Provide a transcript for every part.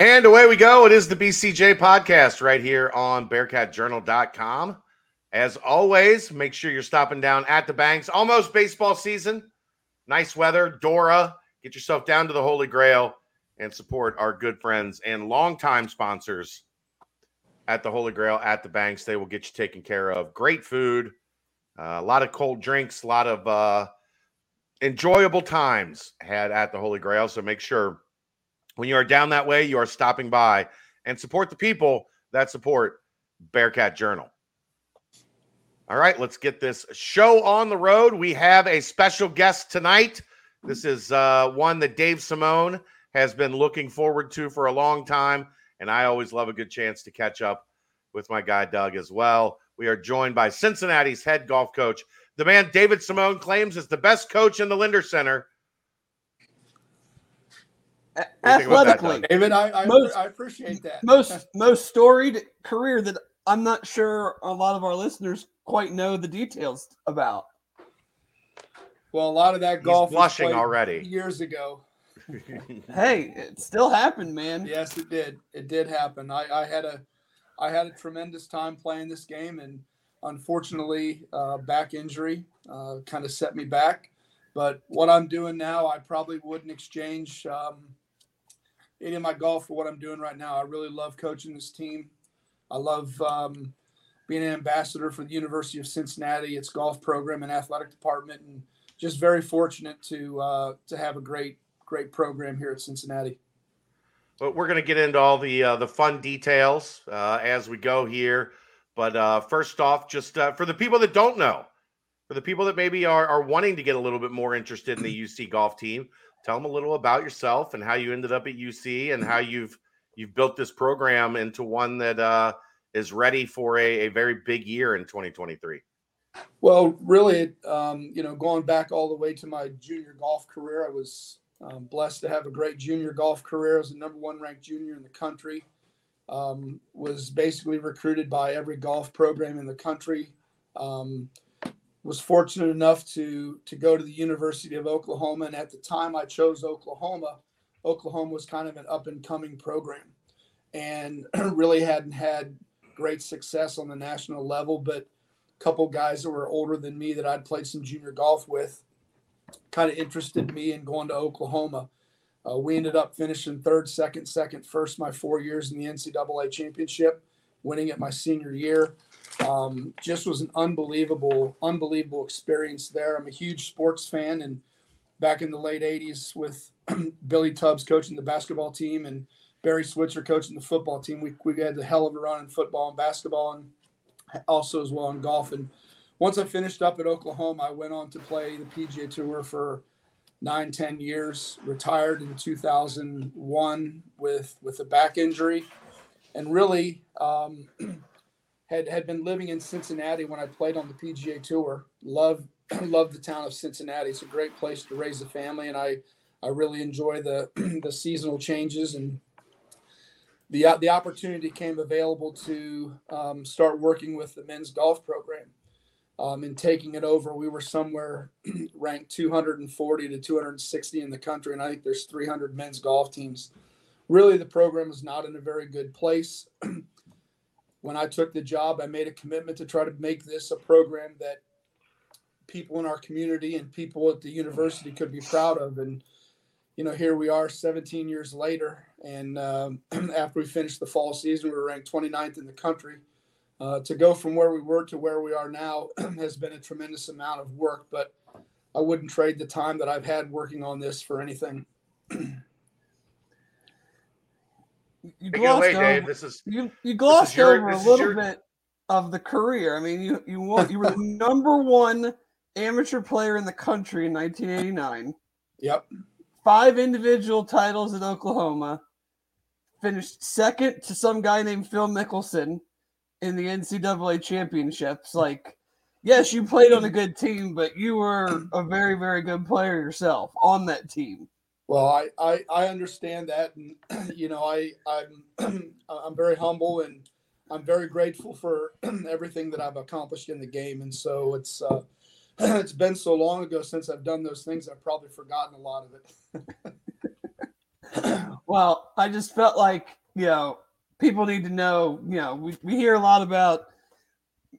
And away we go. It is the BCJ podcast right here on bearcatjournal.com. As always, make sure you're stopping down at the banks. Almost baseball season. Nice weather. Dora, get yourself down to the Holy Grail and support our good friends and longtime sponsors at the Holy Grail at the banks. They will get you taken care of. Great food, uh, a lot of cold drinks, a lot of uh, enjoyable times had at the Holy Grail. So make sure when you are down that way, you are stopping by and support the people that support Bearcat Journal. All right, let's get this show on the road. We have a special guest tonight. This is uh, one that Dave Simone has been looking forward to for a long time. And I always love a good chance to catch up with my guy, Doug, as well. We are joined by Cincinnati's head golf coach, the man David Simone claims is the best coach in the Lindner Center, athletically, David, I, I, most, I appreciate that. most most storied career that I'm not sure a lot of our listeners quite know the details about. Well, a lot of that golf He's blushing already years ago. hey, it still happened, man. Yes, it did. It did happen. I, I had a I had a tremendous time playing this game, and unfortunately, uh, back injury uh, kind of set me back. But what I'm doing now, I probably wouldn't exchange um, any of my golf for what I'm doing right now. I really love coaching this team. I love um, being an ambassador for the University of Cincinnati, its golf program and athletic department, and just very fortunate to uh, to have a great great program here at Cincinnati. But we're going to get into all the uh, the fun details uh, as we go here. But uh, first off, just uh, for the people that don't know, for the people that maybe are, are wanting to get a little bit more interested in the UC golf team, tell them a little about yourself and how you ended up at UC and how you've you've built this program into one that uh, is ready for a, a very big year in 2023. Well, really, um, you know, going back all the way to my junior golf career, I was um, blessed to have a great junior golf career. I was the number one ranked junior in the country. Um, was basically recruited by every golf program in the country. Um, was fortunate enough to to go to the University of Oklahoma, and at the time I chose Oklahoma. Oklahoma was kind of an up and coming program, and really hadn't had great success on the national level. But a couple guys that were older than me that I'd played some junior golf with kind of interested me in going to Oklahoma. Uh, we ended up finishing third, second, second, first my four years in the NCAA championship, winning it my senior year. Um, just was an unbelievable, unbelievable experience there. I'm a huge sports fan, and back in the late '80s with Billy Tubbs coaching the basketball team and Barry Switzer coaching the football team, we we had the hell of a run in football and basketball, and also as well in golf. And once I finished up at Oklahoma, I went on to play the PGA Tour for nine, ten years. Retired in 2001 with with a back injury, and really. Um, had had been living in Cincinnati when I played on the PGA Tour. Love love the town of Cincinnati. It's a great place to raise a family, and I I really enjoy the the seasonal changes and the the opportunity came available to um, start working with the men's golf program. Um, and taking it over, we were somewhere ranked 240 to 260 in the country, and I think there's 300 men's golf teams. Really, the program is not in a very good place. When I took the job, I made a commitment to try to make this a program that people in our community and people at the university could be proud of. And, you know, here we are 17 years later. And um, after we finished the fall season, we were ranked 29th in the country. Uh, to go from where we were to where we are now has been a tremendous amount of work, but I wouldn't trade the time that I've had working on this for anything. you glossed away, over, Dave. This is you, you glossed your, over a little your... bit of the career. I mean, you you want you were the number one amateur player in the country in 1989. Yep. Five individual titles in Oklahoma. Finished second to some guy named Phil Mickelson in the NCAA championships. Like, yes, you played on a good team, but you were a very, very good player yourself on that team. Well, I, I, I understand that, and you know, I I'm I'm very humble and I'm very grateful for everything that I've accomplished in the game, and so it's uh, it's been so long ago since I've done those things. I've probably forgotten a lot of it. Well, I just felt like, you know, people need to know, you know, we, we hear a lot about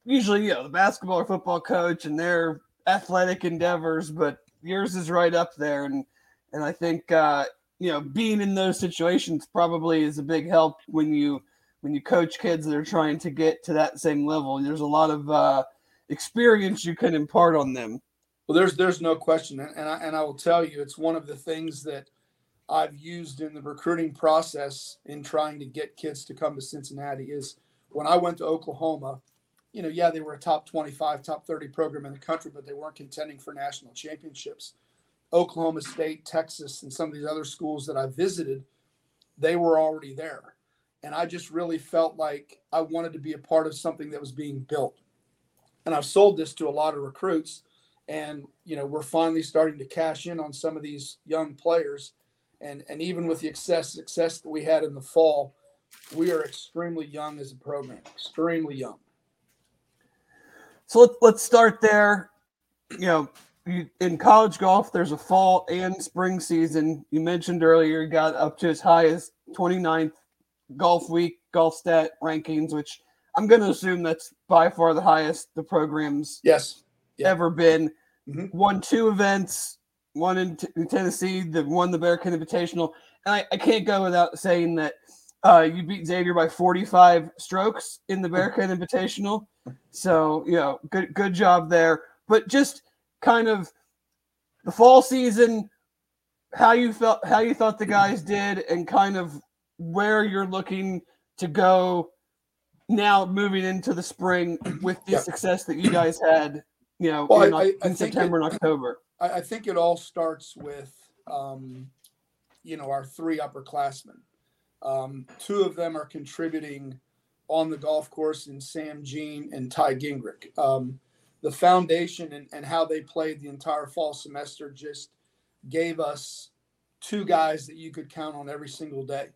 usually, you know, the basketball or football coach and their athletic endeavors, but yours is right up there. And and I think uh, you know, being in those situations probably is a big help when you when you coach kids that are trying to get to that same level. There's a lot of uh, experience you can impart on them. Well, there's there's no question, and I, and I will tell you, it's one of the things that I've used in the recruiting process in trying to get kids to come to Cincinnati. Is when I went to Oklahoma, you know, yeah, they were a top 25, top 30 program in the country, but they weren't contending for national championships. Oklahoma State, Texas, and some of these other schools that I visited, they were already there. And I just really felt like I wanted to be a part of something that was being built. And I've sold this to a lot of recruits. And, you know, we're finally starting to cash in on some of these young players. And, and even with the success, success that we had in the fall, we are extremely young as a program, extremely young. So let's let's start there. You know, you, in college golf, there's a fall and spring season. You mentioned earlier, got up to as high as 29th Golfweek, golf stat rankings, which I'm going to assume that's by far the highest the program's yes yeah. ever been. Mm-hmm. Won two events, one in, t- in Tennessee, the won the Bearcat Invitational, and I, I can't go without saying that uh, you beat Xavier by 45 strokes in the Bearcat Invitational. So, you know, good good job there. But just kind of the fall season, how you felt how you thought the guys did and kind of where you're looking to go now moving into the spring with the yeah. success that you guys had, you know, well, in, I, I, in September it, and October. I, I, think it all starts with um, you know, our three upperclassmen um, two of them are contributing on the golf course in Sam Jean and Ty Gingrich. Um, the foundation and, and how they played the entire fall semester just gave us two guys that you could count on every single day.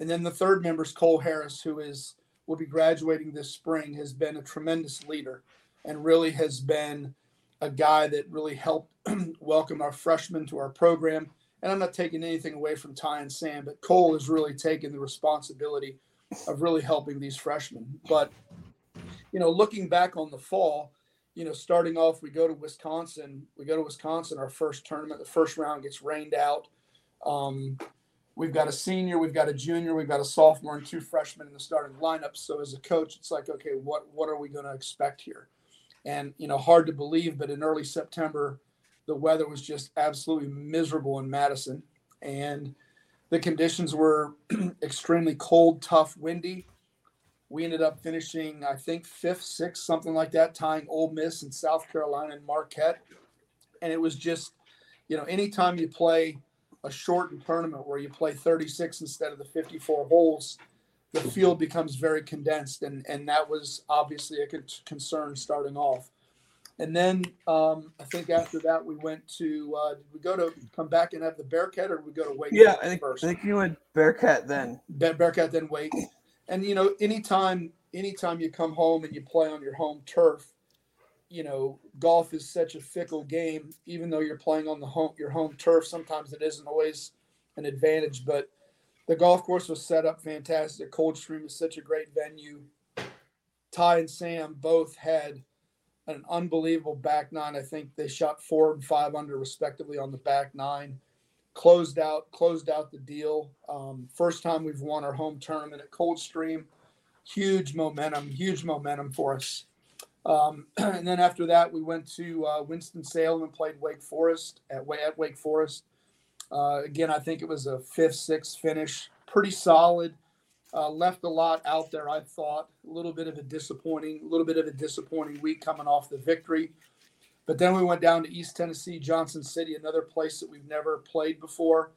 And then the third member is Cole Harris, who is will be graduating this spring, has been a tremendous leader and really has been a guy that really helped welcome our freshmen to our program and I'm not taking anything away from Ty and Sam, but Cole has really taken the responsibility of really helping these freshmen. But you know, looking back on the fall, you know, starting off, we go to Wisconsin. We go to Wisconsin, our first tournament. The first round gets rained out. Um, we've got a senior, we've got a junior, we've got a sophomore, and two freshmen in the starting lineup. So as a coach, it's like, okay, what what are we going to expect here? And you know, hard to believe, but in early September, the weather was just absolutely miserable in Madison, and the conditions were extremely cold, tough, windy. We ended up finishing, I think, fifth, sixth, something like that, tying Ole Miss and South Carolina and Marquette. And it was just, you know, anytime you play a shortened tournament where you play 36 instead of the 54 holes, the field becomes very condensed, and and that was obviously a concern starting off. And then um, I think after that we went to uh, did we go to come back and have the Bearcat or we go to Wake? Yeah, I think, first? I think you went Bearcat then. Be- Bearcat then Wake. And you know, anytime anytime you come home and you play on your home turf, you know, golf is such a fickle game. Even though you're playing on the home your home turf, sometimes it isn't always an advantage. But the golf course was set up fantastic. Coldstream is such a great venue. Ty and Sam both had an unbelievable back nine. I think they shot four and five under respectively on the back nine. Closed out, closed out the deal. Um, first time we've won our home tournament at Coldstream. Huge momentum, huge momentum for us. Um, and then after that, we went to uh, Winston Salem and played Wake Forest at, at Wake Forest. Uh, again, I think it was a fifth, sixth finish, pretty solid. Uh, left a lot out there, I thought. A little bit of a disappointing, a little bit of a disappointing week coming off the victory. But then we went down to East Tennessee, Johnson City, another place that we've never played before.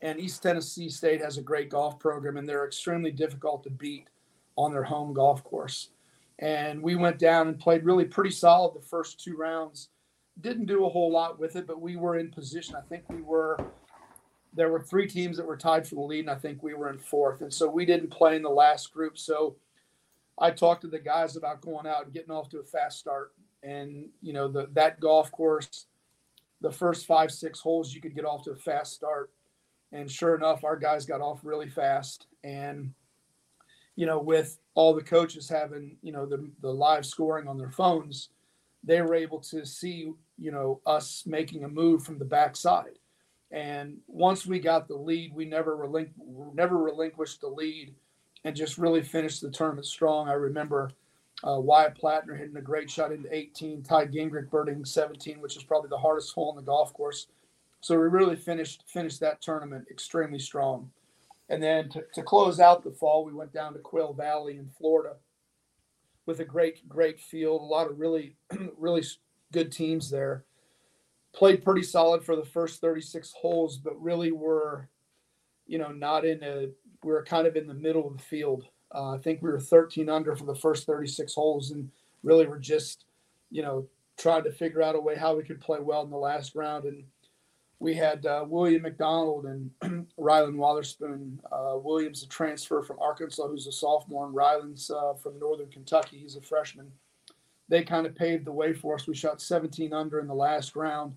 And East Tennessee State has a great golf program, and they're extremely difficult to beat on their home golf course. And we went down and played really pretty solid the first two rounds. Didn't do a whole lot with it, but we were in position. I think we were there were three teams that were tied for the lead, and I think we were in fourth. And so we didn't play in the last group. So I talked to the guys about going out and getting off to a fast start. And you know, the that golf course, the first five, six holes you could get off to a fast start. And sure enough, our guys got off really fast. And, you know, with all the coaches having, you know, the, the live scoring on their phones, they were able to see, you know, us making a move from the backside. And once we got the lead, we never relinqu- never relinquished the lead and just really finished the tournament strong. I remember uh, Wyatt Platner hitting a great shot into 18, Ty Gingrich birding 17, which is probably the hardest hole on the golf course. So we really finished finished that tournament extremely strong. And then to, to close out the fall, we went down to Quail Valley in Florida with a great, great field, a lot of really, really good teams there played pretty solid for the first 36 holes, but really were, you know, not in a, we were kind of in the middle of the field. Uh, I think we were 13 under for the first 36 holes and really were just, you know, trying to figure out a way how we could play well in the last round. And we had uh, William McDonald and Rylan Wotherspoon. Uh, Williams, a transfer from Arkansas, who's a sophomore, and Rylan's uh, from Northern Kentucky. He's a freshman. They kind of paved the way for us. We shot 17 under in the last round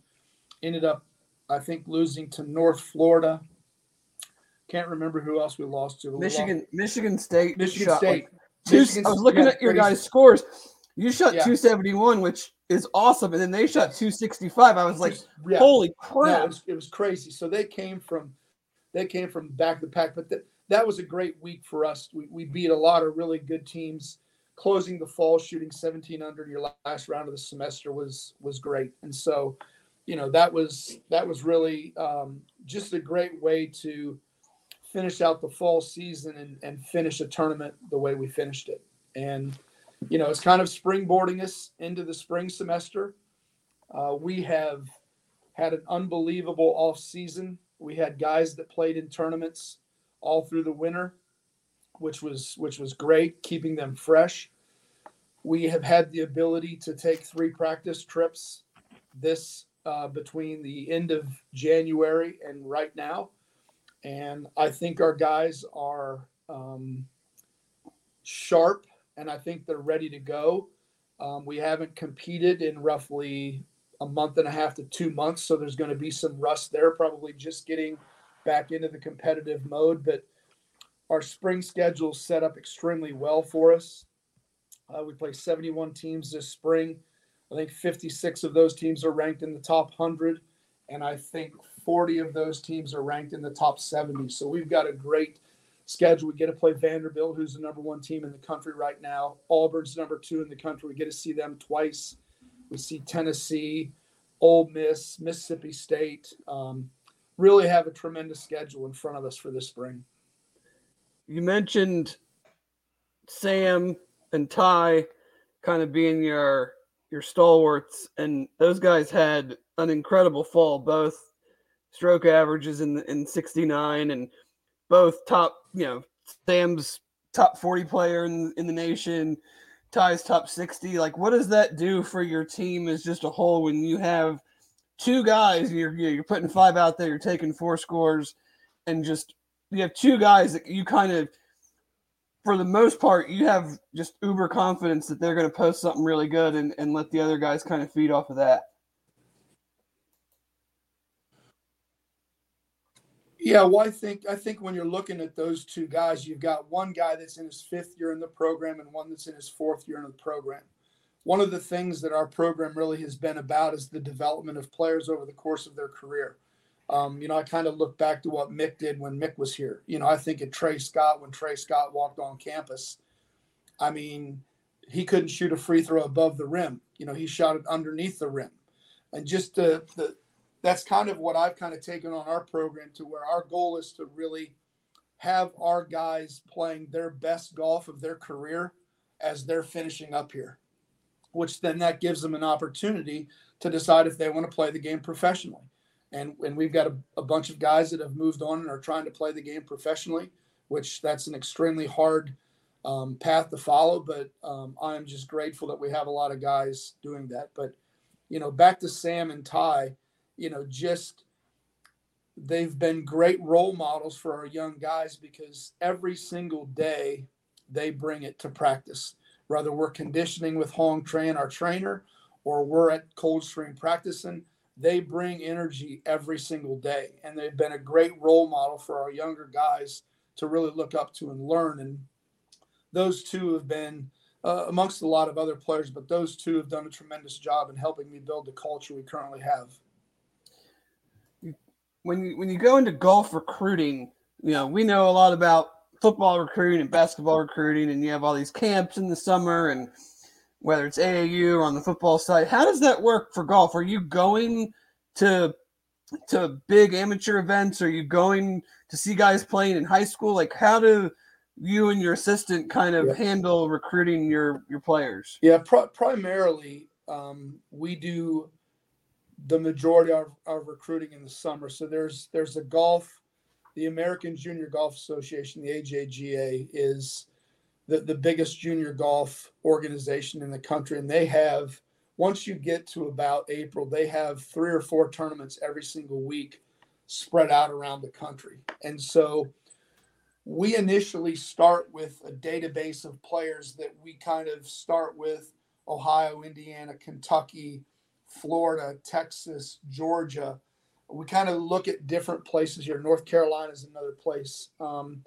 ended up, I think, losing to North Florida. Can't remember who else we lost to. Michigan, lost. Michigan State. Michigan State. Like Michigan, I was looking yeah, at your guys' scores. You shot yeah. 271, which is awesome, and then they shot 265. I was like, yeah. holy crap! No, it, was, it, was, crazy. So they came from, they came from back to pack, but that that was a great week for us. We, we beat a lot of really good teams. Closing the fall, shooting 17 under your last round of the semester was was great, and so you know that was that was really um, just a great way to finish out the fall season and, and finish a tournament the way we finished it. And you know it's kind of springboarding us into the spring semester. Uh, we have had an unbelievable off season. We had guys that played in tournaments all through the winter which was which was great keeping them fresh. We have had the ability to take three practice trips this uh, between the end of January and right now. And I think our guys are um, sharp and I think they're ready to go. Um, we haven't competed in roughly a month and a half to two months. So there's going to be some rust there, probably just getting back into the competitive mode. But our spring schedule set up extremely well for us. Uh, we play 71 teams this spring. I think 56 of those teams are ranked in the top 100, and I think 40 of those teams are ranked in the top 70. So we've got a great schedule. We get to play Vanderbilt, who's the number one team in the country right now. Auburn's number two in the country. We get to see them twice. We see Tennessee, Ole Miss, Mississippi State. Um, really have a tremendous schedule in front of us for this spring. You mentioned Sam and Ty kind of being your your stalwarts, and those guys had an incredible fall, both stroke averages in in 69 and both top, you know, Sam's top 40 player in, in the nation, Ty's top 60. Like, what does that do for your team as just a whole when you have two guys, you're, you're putting five out there, you're taking four scores, and just you have two guys that you kind of – for the most part, you have just uber confidence that they're going to post something really good and, and let the other guys kind of feed off of that. Yeah, well, I think I think when you're looking at those two guys, you've got one guy that's in his fifth year in the program and one that's in his fourth year in the program. One of the things that our program really has been about is the development of players over the course of their career. Um, you know, I kind of look back to what Mick did when Mick was here. You know, I think of Trey Scott when Trey Scott walked on campus. I mean, he couldn't shoot a free throw above the rim. You know, he shot it underneath the rim. And just the, the that's kind of what I've kind of taken on our program to where our goal is to really have our guys playing their best golf of their career as they're finishing up here, which then that gives them an opportunity to decide if they want to play the game professionally and and we've got a, a bunch of guys that have moved on and are trying to play the game professionally, which that's an extremely hard um, path to follow. But um, I'm just grateful that we have a lot of guys doing that. But you know, back to Sam and Ty, you know, just they've been great role models for our young guys because every single day they bring it to practice. Whether we're conditioning with Hong Tran, our trainer, or we're at Coldstream practicing, they bring energy every single day. And they've been a great role model for our younger guys to really look up to and learn. And those two have been uh, amongst a lot of other players, but those two have done a tremendous job in helping me build the culture we currently have. When you, when you go into golf recruiting, you know, we know a lot about football recruiting and basketball recruiting, and you have all these camps in the summer, and whether it's AAU or on the football side, how does that work for golf? Are you going to to big amateur events? Are you going to see guys playing in high school? Like, how do you and your assistant kind of yeah. handle recruiting your your players? Yeah, pr- primarily um, we do the majority of our recruiting in the summer. So there's there's a golf, the American Junior Golf Association, the AJGA, is the, the biggest junior golf organization in the country, and they have once you get to about April, they have three or four tournaments every single week spread out around the country, and so we initially start with a database of players that we kind of start with Ohio, Indiana, Kentucky, Florida, Texas, Georgia. We kind of look at different places here. North Carolina is another place. Um,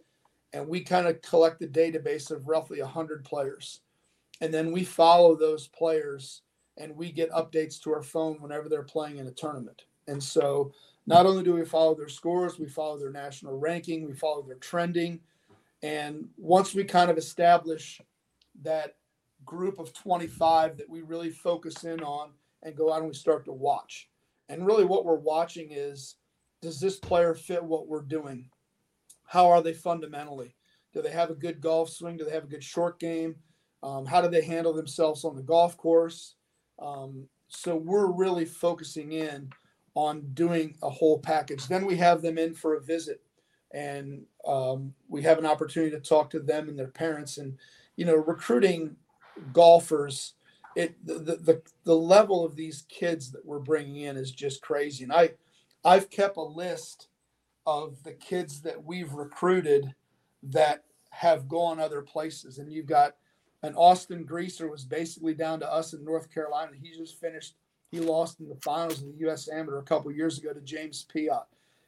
and we kind of collect a database of roughly 100 players. And then we follow those players and we get updates to our phone whenever they're playing in a tournament. And so not only do we follow their scores, we follow their national ranking, we follow their trending. And once we kind of establish that group of 25 that we really focus in on and go out and we start to watch. And really, what we're watching is does this player fit what we're doing? How are they fundamentally? Do they have a good golf swing? Do they have a good short game? Um, how do they handle themselves on the golf course? Um, so we're really focusing in on doing a whole package. Then we have them in for a visit, and um, we have an opportunity to talk to them and their parents. And you know, recruiting golfers, it the the the level of these kids that we're bringing in is just crazy. And I, I've kept a list of the kids that we've recruited that have gone other places, and you've got an Austin Greaser was basically down to us in North Carolina. He just finished he lost in the finals in the U.S. Amateur a couple years ago to James Piot.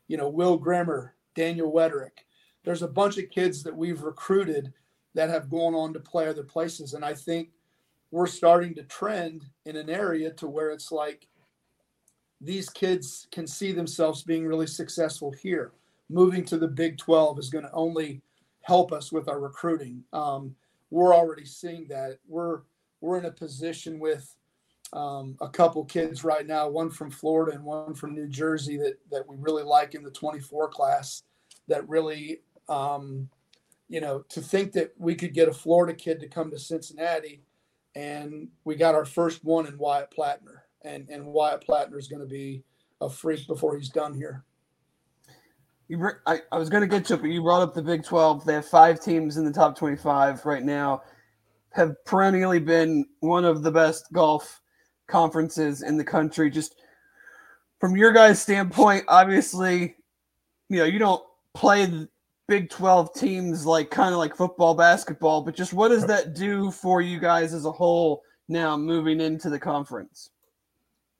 You know, Will Grimmer, Daniel Wederick. There's a bunch of kids that we've recruited that have gone on to play other places, and I think we're starting to trend in an area to where it's like these kids can see themselves being really successful here. Moving to the Big 12 is going to only help us with our recruiting. Um, we're already seeing that. We're we're in a position with um, a couple kids right now, one from Florida and one from New Jersey that that we really like in the 24 class. That really, um, you know, to think that we could get a Florida kid to come to Cincinnati, and we got our first one in Wyatt Platner, and and Wyatt Platner is going to be a freak before he's done here. You, I, I was going to get to it, but you brought up the Big 12. They have five teams in the top 25 right now. Have perennially been one of the best golf conferences in the country. Just from your guys' standpoint, obviously, you know, you don't play Big 12 teams like kind of like football, basketball, but just what does that do for you guys as a whole now moving into the conference?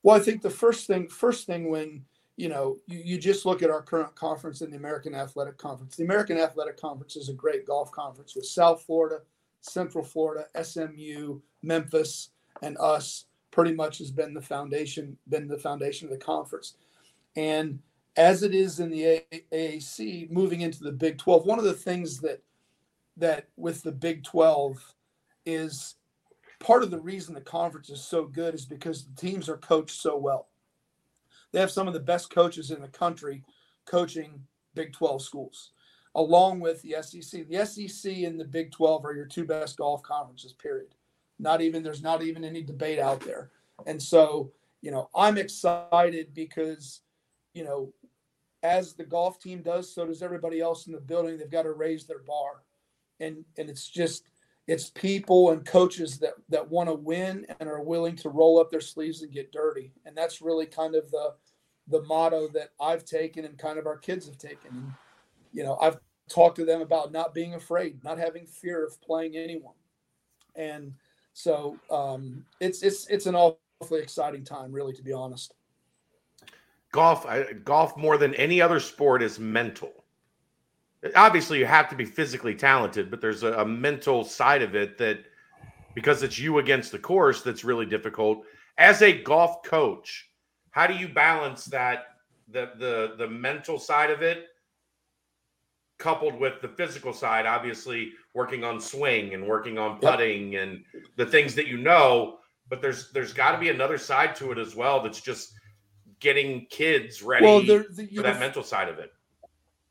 Well, I think the first thing, first thing when you know, you, you just look at our current conference in the American Athletic Conference. The American Athletic Conference is a great golf conference with South Florida, Central Florida, SMU, Memphis, and us pretty much has been the foundation been the foundation of the conference and as it is in the AAC moving into the Big 12 one of the things that that with the Big 12 is part of the reason the conference is so good is because the teams are coached so well. They have some of the best coaches in the country coaching Big 12 schools along with the SEC the SEC and the Big 12 are your two best golf conferences period. Not even there's not even any debate out there. And so, you know, I'm excited because, you know, as the golf team does, so does everybody else in the building. They've got to raise their bar. And and it's just it's people and coaches that that want to win and are willing to roll up their sleeves and get dirty. And that's really kind of the the motto that I've taken and kind of our kids have taken. You know, I've talked to them about not being afraid, not having fear of playing anyone. And so um, it's it's it's an awfully exciting time, really, to be honest. Golf I, golf more than any other sport is mental. Obviously, you have to be physically talented, but there's a, a mental side of it that because it's you against the course that's really difficult. As a golf coach, how do you balance that the the the mental side of it coupled with the physical side, obviously working on swing and working on putting and the things that you know, but there's there's got to be another side to it as well that's just getting kids ready well, there, the, for that know, mental side of it.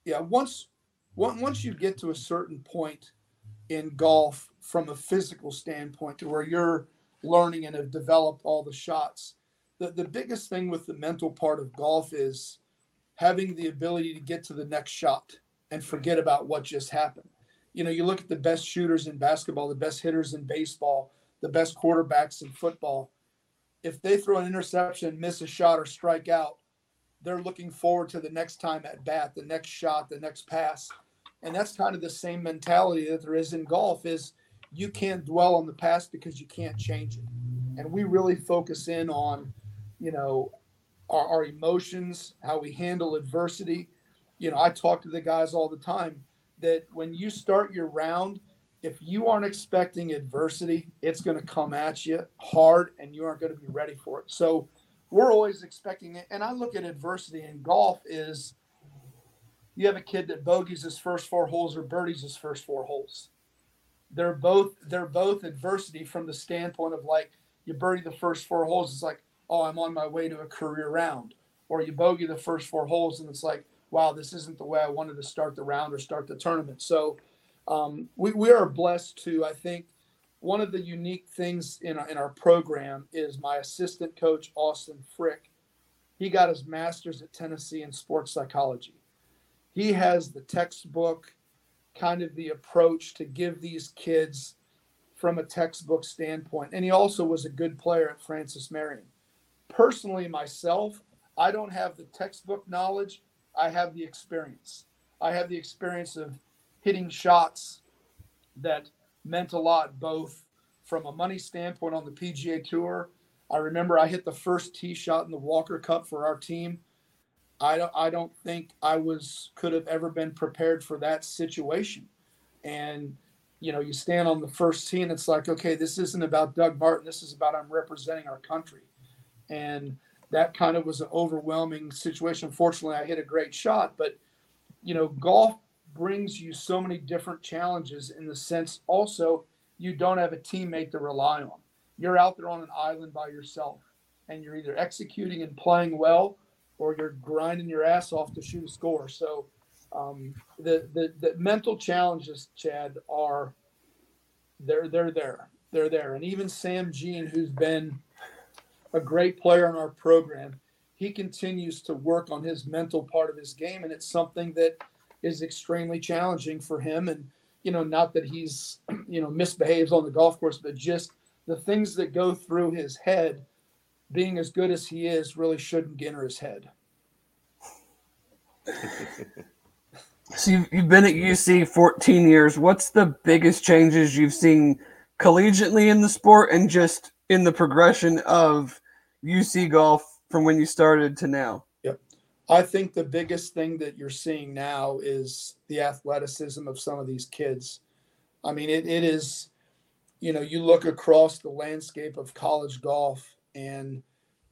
Yeah, once once you get to a certain point in golf from a physical standpoint to where you're learning and have developed all the shots, the, the biggest thing with the mental part of golf is having the ability to get to the next shot and forget about what just happened. You know, you look at the best shooters in basketball, the best hitters in baseball, the best quarterbacks in football. If they throw an interception, miss a shot, or strike out, they're looking forward to the next time at bat, the next shot, the next pass. And that's kind of the same mentality that there is in golf is you can't dwell on the past because you can't change it. And we really focus in on, you know, our, our emotions, how we handle adversity, you know, I talk to the guys all the time that when you start your round, if you aren't expecting adversity, it's going to come at you hard and you aren't going to be ready for it. So we're always expecting it. And I look at adversity in golf is you have a kid that bogeys his first four holes or birdies his first four holes. They're both they're both adversity from the standpoint of like you birdie the first four holes, it's like, oh, I'm on my way to a career round. Or you bogey the first four holes and it's like, wow, this isn't the way I wanted to start the round or start the tournament. So um, we, we are blessed to, I think, one of the unique things in in our program is my assistant coach, Austin Frick. He got his master's at Tennessee in sports psychology. He has the textbook, kind of the approach to give these kids from a textbook standpoint. And he also was a good player at Francis Marion. Personally, myself, I don't have the textbook knowledge, I have the experience. I have the experience of hitting shots that meant a lot, both from a money standpoint on the PGA Tour. I remember I hit the first tee shot in the Walker Cup for our team. I don't, I don't think I was could have ever been prepared for that situation. And you know, you stand on the first tee and it's like, okay, this isn't about Doug Martin. This is about I'm representing our country. And that kind of was an overwhelming situation. Fortunately, I hit a great shot, but you know, golf brings you so many different challenges in the sense also you don't have a teammate to rely on. You're out there on an island by yourself and you're either executing and playing well or you're grinding your ass off to shoot a score. So um, the, the the mental challenges, Chad, are they're they're there. They're there. And even Sam Jean, who's been a great player in our program. He continues to work on his mental part of his game, and it's something that is extremely challenging for him. And you know, not that he's you know misbehaves on the golf course, but just the things that go through his head, being as good as he is, really shouldn't enter his head. so you've, you've been at UC 14 years. What's the biggest changes you've seen collegiately in the sport and just in the progression of UC golf from when you started to now? I think the biggest thing that you're seeing now is the athleticism of some of these kids. I mean, it, it is, you know, you look across the landscape of college golf and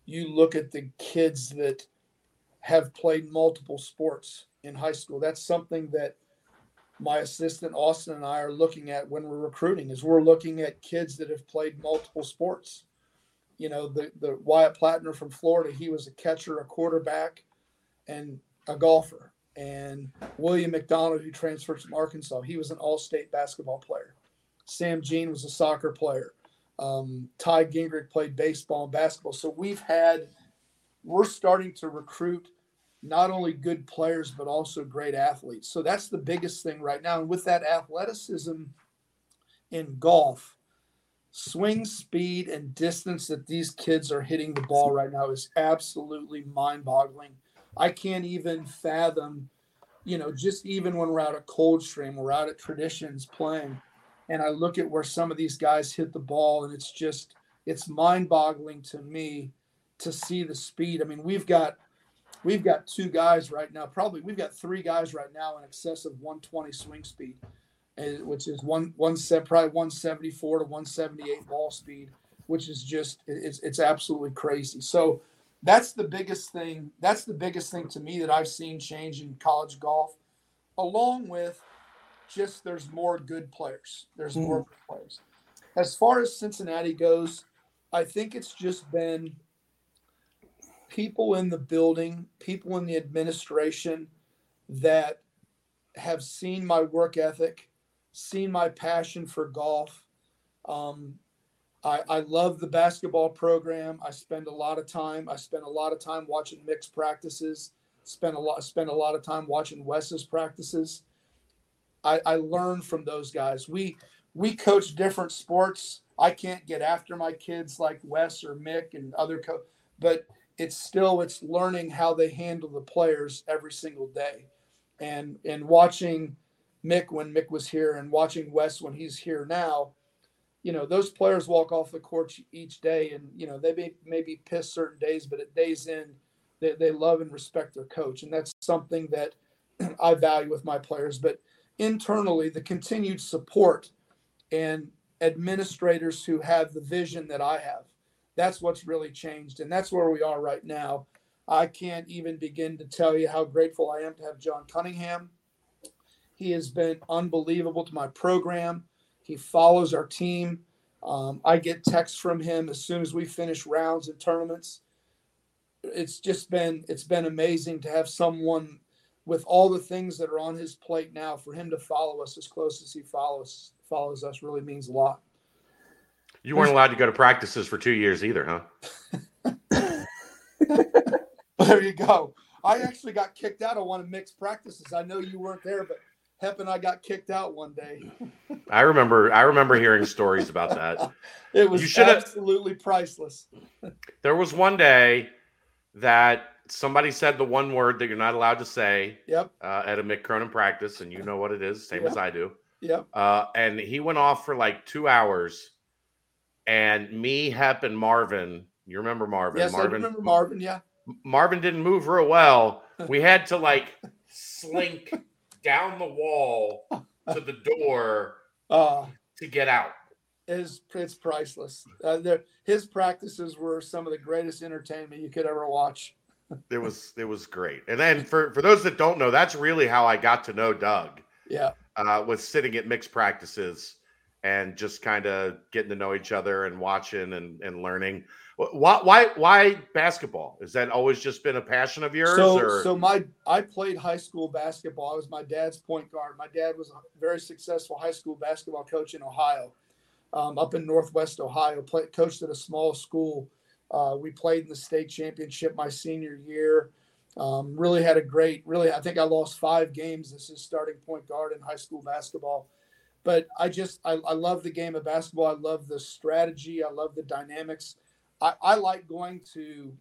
you look at the kids that have played multiple sports in high school. That's something that my assistant Austin and I are looking at when we're recruiting is we're looking at kids that have played multiple sports. You know, the the Wyatt Platner from Florida, he was a catcher, a quarterback, and a golfer. And William McDonald, who transferred from Arkansas, he was an all-state basketball player. Sam Jean was a soccer player. Um, Ty Gingrich played baseball and basketball. So we've had, we're starting to recruit not only good players but also great athletes. So that's the biggest thing right now. And with that athleticism in golf, swing speed and distance that these kids are hitting the ball right now is absolutely mind-boggling. I can't even fathom, you know, just even when we're out at Coldstream, we're out at Traditions playing, and I look at where some of these guys hit the ball, and it's just it's mind-boggling to me to see the speed. I mean, we've got we've got two guys right now. Probably we've got three guys right now in excess of 120 swing speed, eh, which is one one set probably 174 to 178 ball speed, which is just it's it's absolutely crazy. So that's the biggest thing. That's the biggest thing to me that I've seen change in college golf, along with just there's more good players. There's mm. more good players. As far as Cincinnati goes, I think it's just been people in the building, people in the administration that have seen my work ethic, seen my passion for golf. Um, I, I love the basketball program. I spend a lot of time. I spend a lot of time watching Mick's practices. Spend a lot. Spend a lot of time watching Wes's practices. I, I learn from those guys. We we coach different sports. I can't get after my kids like Wes or Mick and other co, but it's still it's learning how they handle the players every single day and and watching mick when mick was here and watching wes when he's here now you know those players walk off the court each day and you know they may maybe piss certain days but at days in they, they love and respect their coach and that's something that i value with my players but internally the continued support and administrators who have the vision that i have that's what's really changed. And that's where we are right now. I can't even begin to tell you how grateful I am to have John Cunningham. He has been unbelievable to my program. He follows our team. Um, I get texts from him as soon as we finish rounds and tournaments. It's just been it's been amazing to have someone with all the things that are on his plate now for him to follow us as close as he follows follows us really means a lot. You weren't allowed to go to practices for two years either, huh? there you go. I actually got kicked out of one of Mick's practices. I know you weren't there, but Hep and I got kicked out one day. I remember. I remember hearing stories about that. it was you absolutely priceless. there was one day that somebody said the one word that you're not allowed to say. Yep. Uh, at a Mick Cronin practice, and you know what it is, same yep. as I do. Yep. Uh, and he went off for like two hours and me, Hep, and Marvin. You remember Marvin? Yes, Marvin, I remember Marvin. Yeah. Marvin didn't move real well. We had to like slink down the wall to the door uh, to get out. Is it's priceless. Uh, his practices were some of the greatest entertainment you could ever watch. it was it was great. And then for for those that don't know, that's really how I got to know Doug. Yeah. Uh, was sitting at Mick's practices and just kind of getting to know each other and watching and, and learning. Why, why, why basketball? Has that always just been a passion of yours? So, or? so my, I played high school basketball. I was my dad's point guard. My dad was a very successful high school basketball coach in Ohio, um, up in Northwest Ohio. Played, coached at a small school. Uh, we played in the state championship my senior year. Um, really had a great, really, I think I lost five games This is starting point guard in high school basketball but I just I, I love the game of basketball. I love the strategy. I love the dynamics. I, I like going to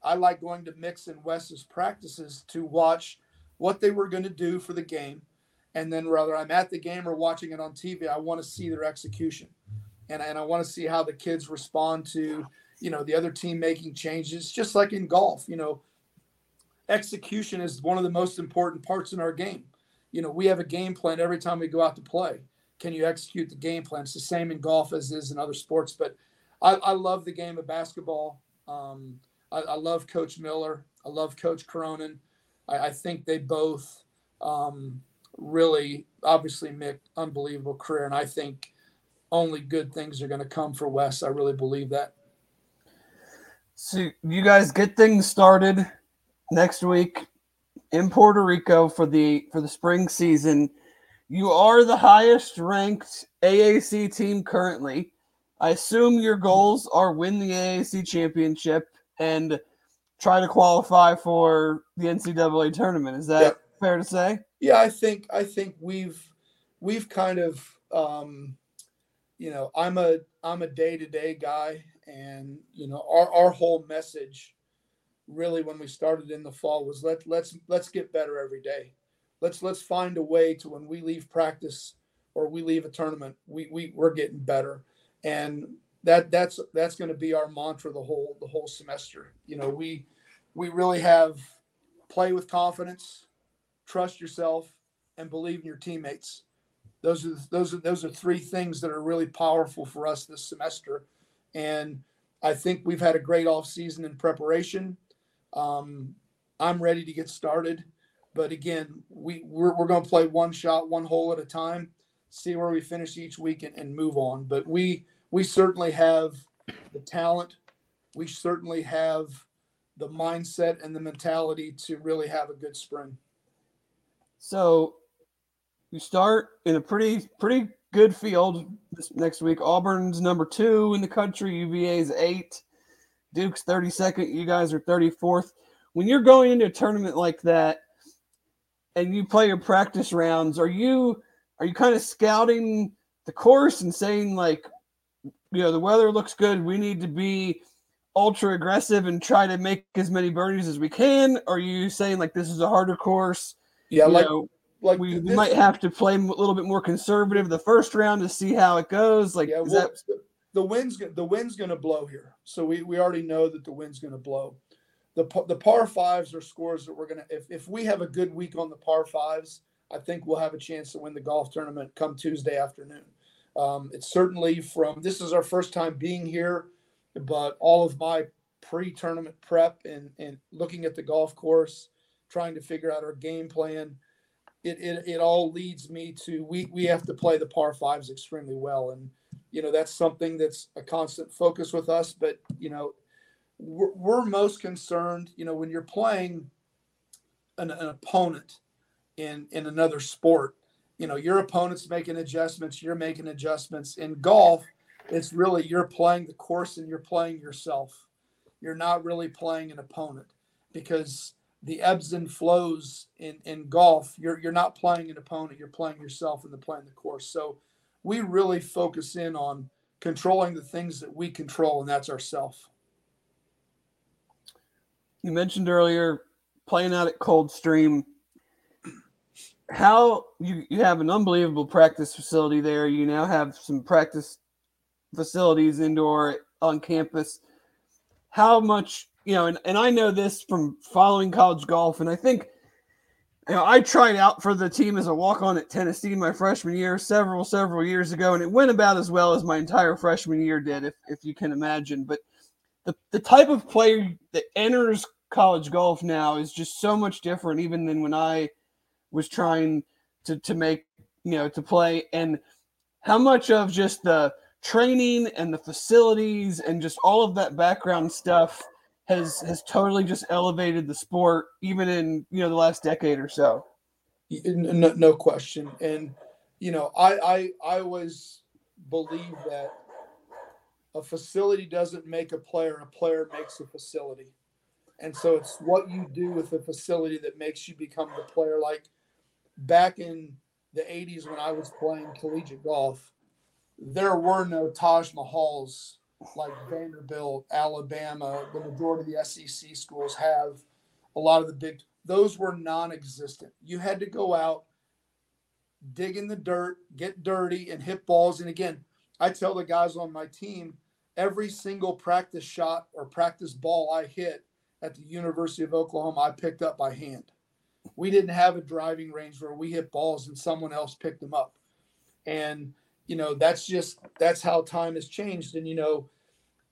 I like going to Mick's and Wes's practices to watch what they were going to do for the game, and then whether I'm at the game or watching it on TV, I want to see their execution, and and I want to see how the kids respond to you know the other team making changes, just like in golf. You know, execution is one of the most important parts in our game. You know, we have a game plan every time we go out to play can you execute the game plan? It's the same in golf as is in other sports. But I, I love the game of basketball. Um, I, I, love Coach Miller. I love Coach Cronin. I, I think they both um, really, obviously, Mick, unbelievable career. And I think only good things are going to come for Wes. I really believe that. So you guys get things started next week in Puerto Rico for the for the spring season. You are the highest ranked AAC team currently. I assume your goals are win the AAC championship and try to qualify for the NCAA tournament. Is that fair to say? Yeah, I think I think we've we've kind of um, you know I'm a I'm a day to day guy, and you know our our whole message really when we started in the fall was let let's let's get better every day let's let's find a way to when we leave practice or we leave a tournament, we, we we're getting better. And that that's that's going to be our mantra the whole the whole semester. You know, we we really have play with confidence, trust yourself, and believe in your teammates. Those are those are those are three things that are really powerful for us this semester, and I think we've had a great off season in preparation. Um, I'm ready to get started, but again, we we're, we're going to play one shot, one hole at a time, see where we finish each week, and, and move on. But we we certainly have the talent, we certainly have the mindset and the mentality to really have a good spring. So you start in a pretty pretty good field this next week. Auburn's number two in the country. UVA's eight. Duke's 32nd. You guys are 34th. When you're going into a tournament like that and you play your practice rounds, are you are you kind of scouting the course and saying like, you know, the weather looks good. We need to be ultra aggressive and try to make as many birdies as we can? Or are you saying like this is a harder course? Yeah, you like know, like we, this- might have to play a little bit more conservative the first round to see how it goes. Like, yeah, is well, that the wind's the wind's going to blow here, so we, we already know that the wind's going to blow. The the par fives are scores that we're to if if we have a good week on the par fives, I think we'll have a chance to win the golf tournament come Tuesday afternoon. Um, it's certainly from this is our first time being here, but all of my pre-tournament prep and and looking at the golf course, trying to figure out our game plan it, it, it all leads me to we, we have to play the par fives extremely well and you know that's something that's a constant focus with us but you know we're, we're most concerned you know when you're playing an, an opponent in in another sport you know your opponent's making adjustments you're making adjustments in golf it's really you're playing the course and you're playing yourself you're not really playing an opponent because the ebbs and flows in, in golf, you're you're not playing an opponent, you're playing yourself and the playing the course. So we really focus in on controlling the things that we control, and that's ourself. You mentioned earlier playing out at Coldstream? How you, you have an unbelievable practice facility there. You now have some practice facilities indoor on campus. How much you know, and, and I know this from following college golf, and I think you know, I tried out for the team as a walk on at Tennessee my freshman year several, several years ago, and it went about as well as my entire freshman year did, if, if you can imagine. But the, the type of player that enters college golf now is just so much different, even than when I was trying to, to make, you know, to play. And how much of just the training and the facilities and just all of that background stuff has has totally just elevated the sport even in you know the last decade or so no, no question and you know I, I i always believe that a facility doesn't make a player a player makes a facility and so it's what you do with the facility that makes you become the player like back in the 80s when i was playing collegiate golf there were no taj mahals like Vanderbilt, Alabama, the majority of the SEC schools have a lot of the big, those were non existent. You had to go out, dig in the dirt, get dirty, and hit balls. And again, I tell the guys on my team every single practice shot or practice ball I hit at the University of Oklahoma, I picked up by hand. We didn't have a driving range where we hit balls and someone else picked them up. And you know that's just that's how time has changed and you know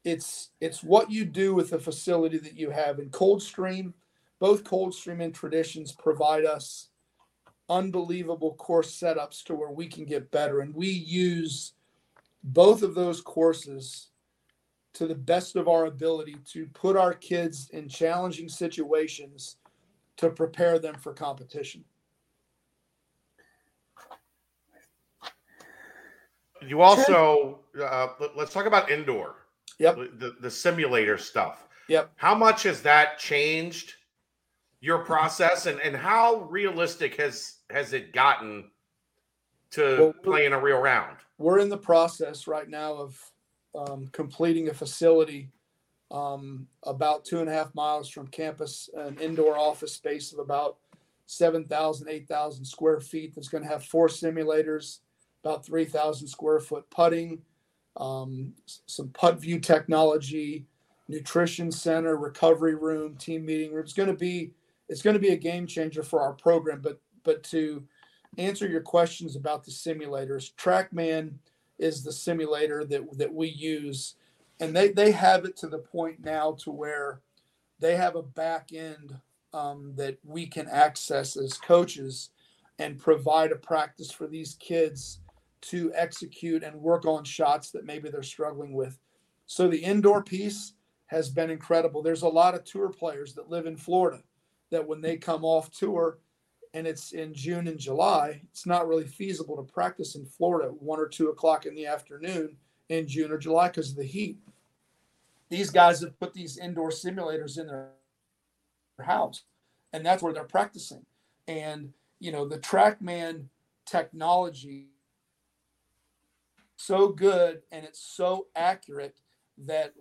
it's it's what you do with the facility that you have in coldstream both coldstream and traditions provide us unbelievable course setups to where we can get better and we use both of those courses to the best of our ability to put our kids in challenging situations to prepare them for competition You also uh, let- let's talk about indoor. Yep. The, the simulator stuff. Yep. How much has that changed your process, and and how realistic has has it gotten to Well, playing a real round? We're in the process right now of um, completing a facility um, about two and a half miles from campus, an indoor office space of about 7,000, 8,000 square feet that's going to have four simulators, about 3,000 square foot putting, um, some putt view technology, nutrition center, recovery room, team meeting room. It's going to be it's going to be a game changer for our program. But but to answer your questions about the simulators, TrackMan is the simulator that that we use, and they they have it to the point now to where they have a back end um, that we can access as coaches and provide a practice for these kids to execute and work on shots that maybe they're struggling with. So the indoor piece has been incredible. There's a lot of tour players that live in Florida that when they come off tour and it's in June and July, it's not really feasible to practice in Florida at one or two o'clock in the afternoon in June or July because of the heat. These guys have put these indoor simulators in their house, and that's where they're practicing. And you know, the TrackMan technology so good and it's so accurate that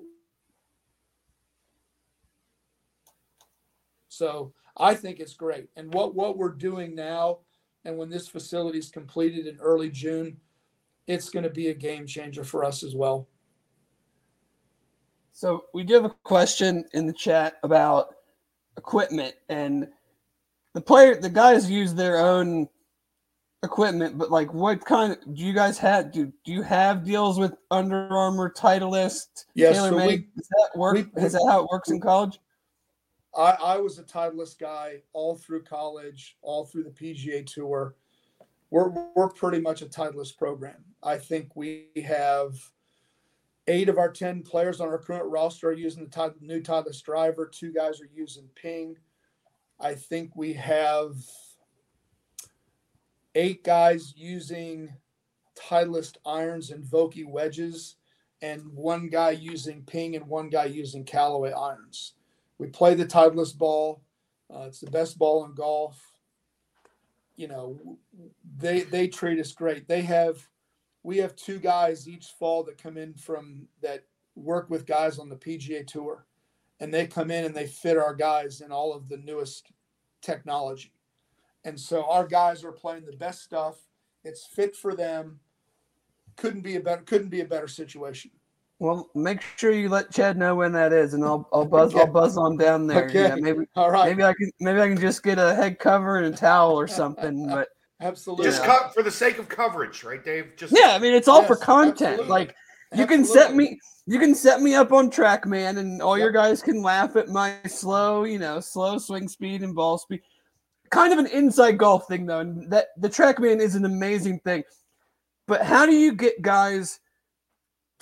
so I think it's great. And what what we're doing now and when this facility is completed in early June, it's going to be a game changer for us as well. So we do have a question in the chat about equipment and the player the guys use their own equipment, but like what kind of do you guys have do do you have deals with Under Armour, Titleist, Yes, Taylor so we- Does that work? we- Is that how it works in college? I, I was a Titleist guy all through college, all through the PGA Tour. We're we're pretty much a Titleist program. I think we have eight of our ten players on our current roster are using the new Titleist driver. Two guys are using Ping. I think we have eight guys using Titleist irons and Vokey wedges, and one guy using Ping and one guy using Callaway irons. We play the Titleist ball. Uh, it's the best ball in golf. You know, they they treat us great. They have, we have two guys each fall that come in from that work with guys on the PGA Tour, and they come in and they fit our guys in all of the newest technology. And so our guys are playing the best stuff. It's fit for them. Couldn't be a better couldn't be a better situation. Well, make sure you let Chad know when that is, and I'll I'll buzz I'll buzz on down there. Okay. Yeah, maybe All right. maybe I can maybe I can just get a head cover and a towel or something. But Absolutely. Just Yeah. co- for the sake of coverage, right, Dave? Just yeah, I mean it's all for content. absolutely. Like you can set me you can set me up on TrackMan, and all your guys can laugh at my slow, you know, slow swing speed and ball speed. Kind of an inside golf thing though, and that the TrackMan is an amazing thing. But how do you get guys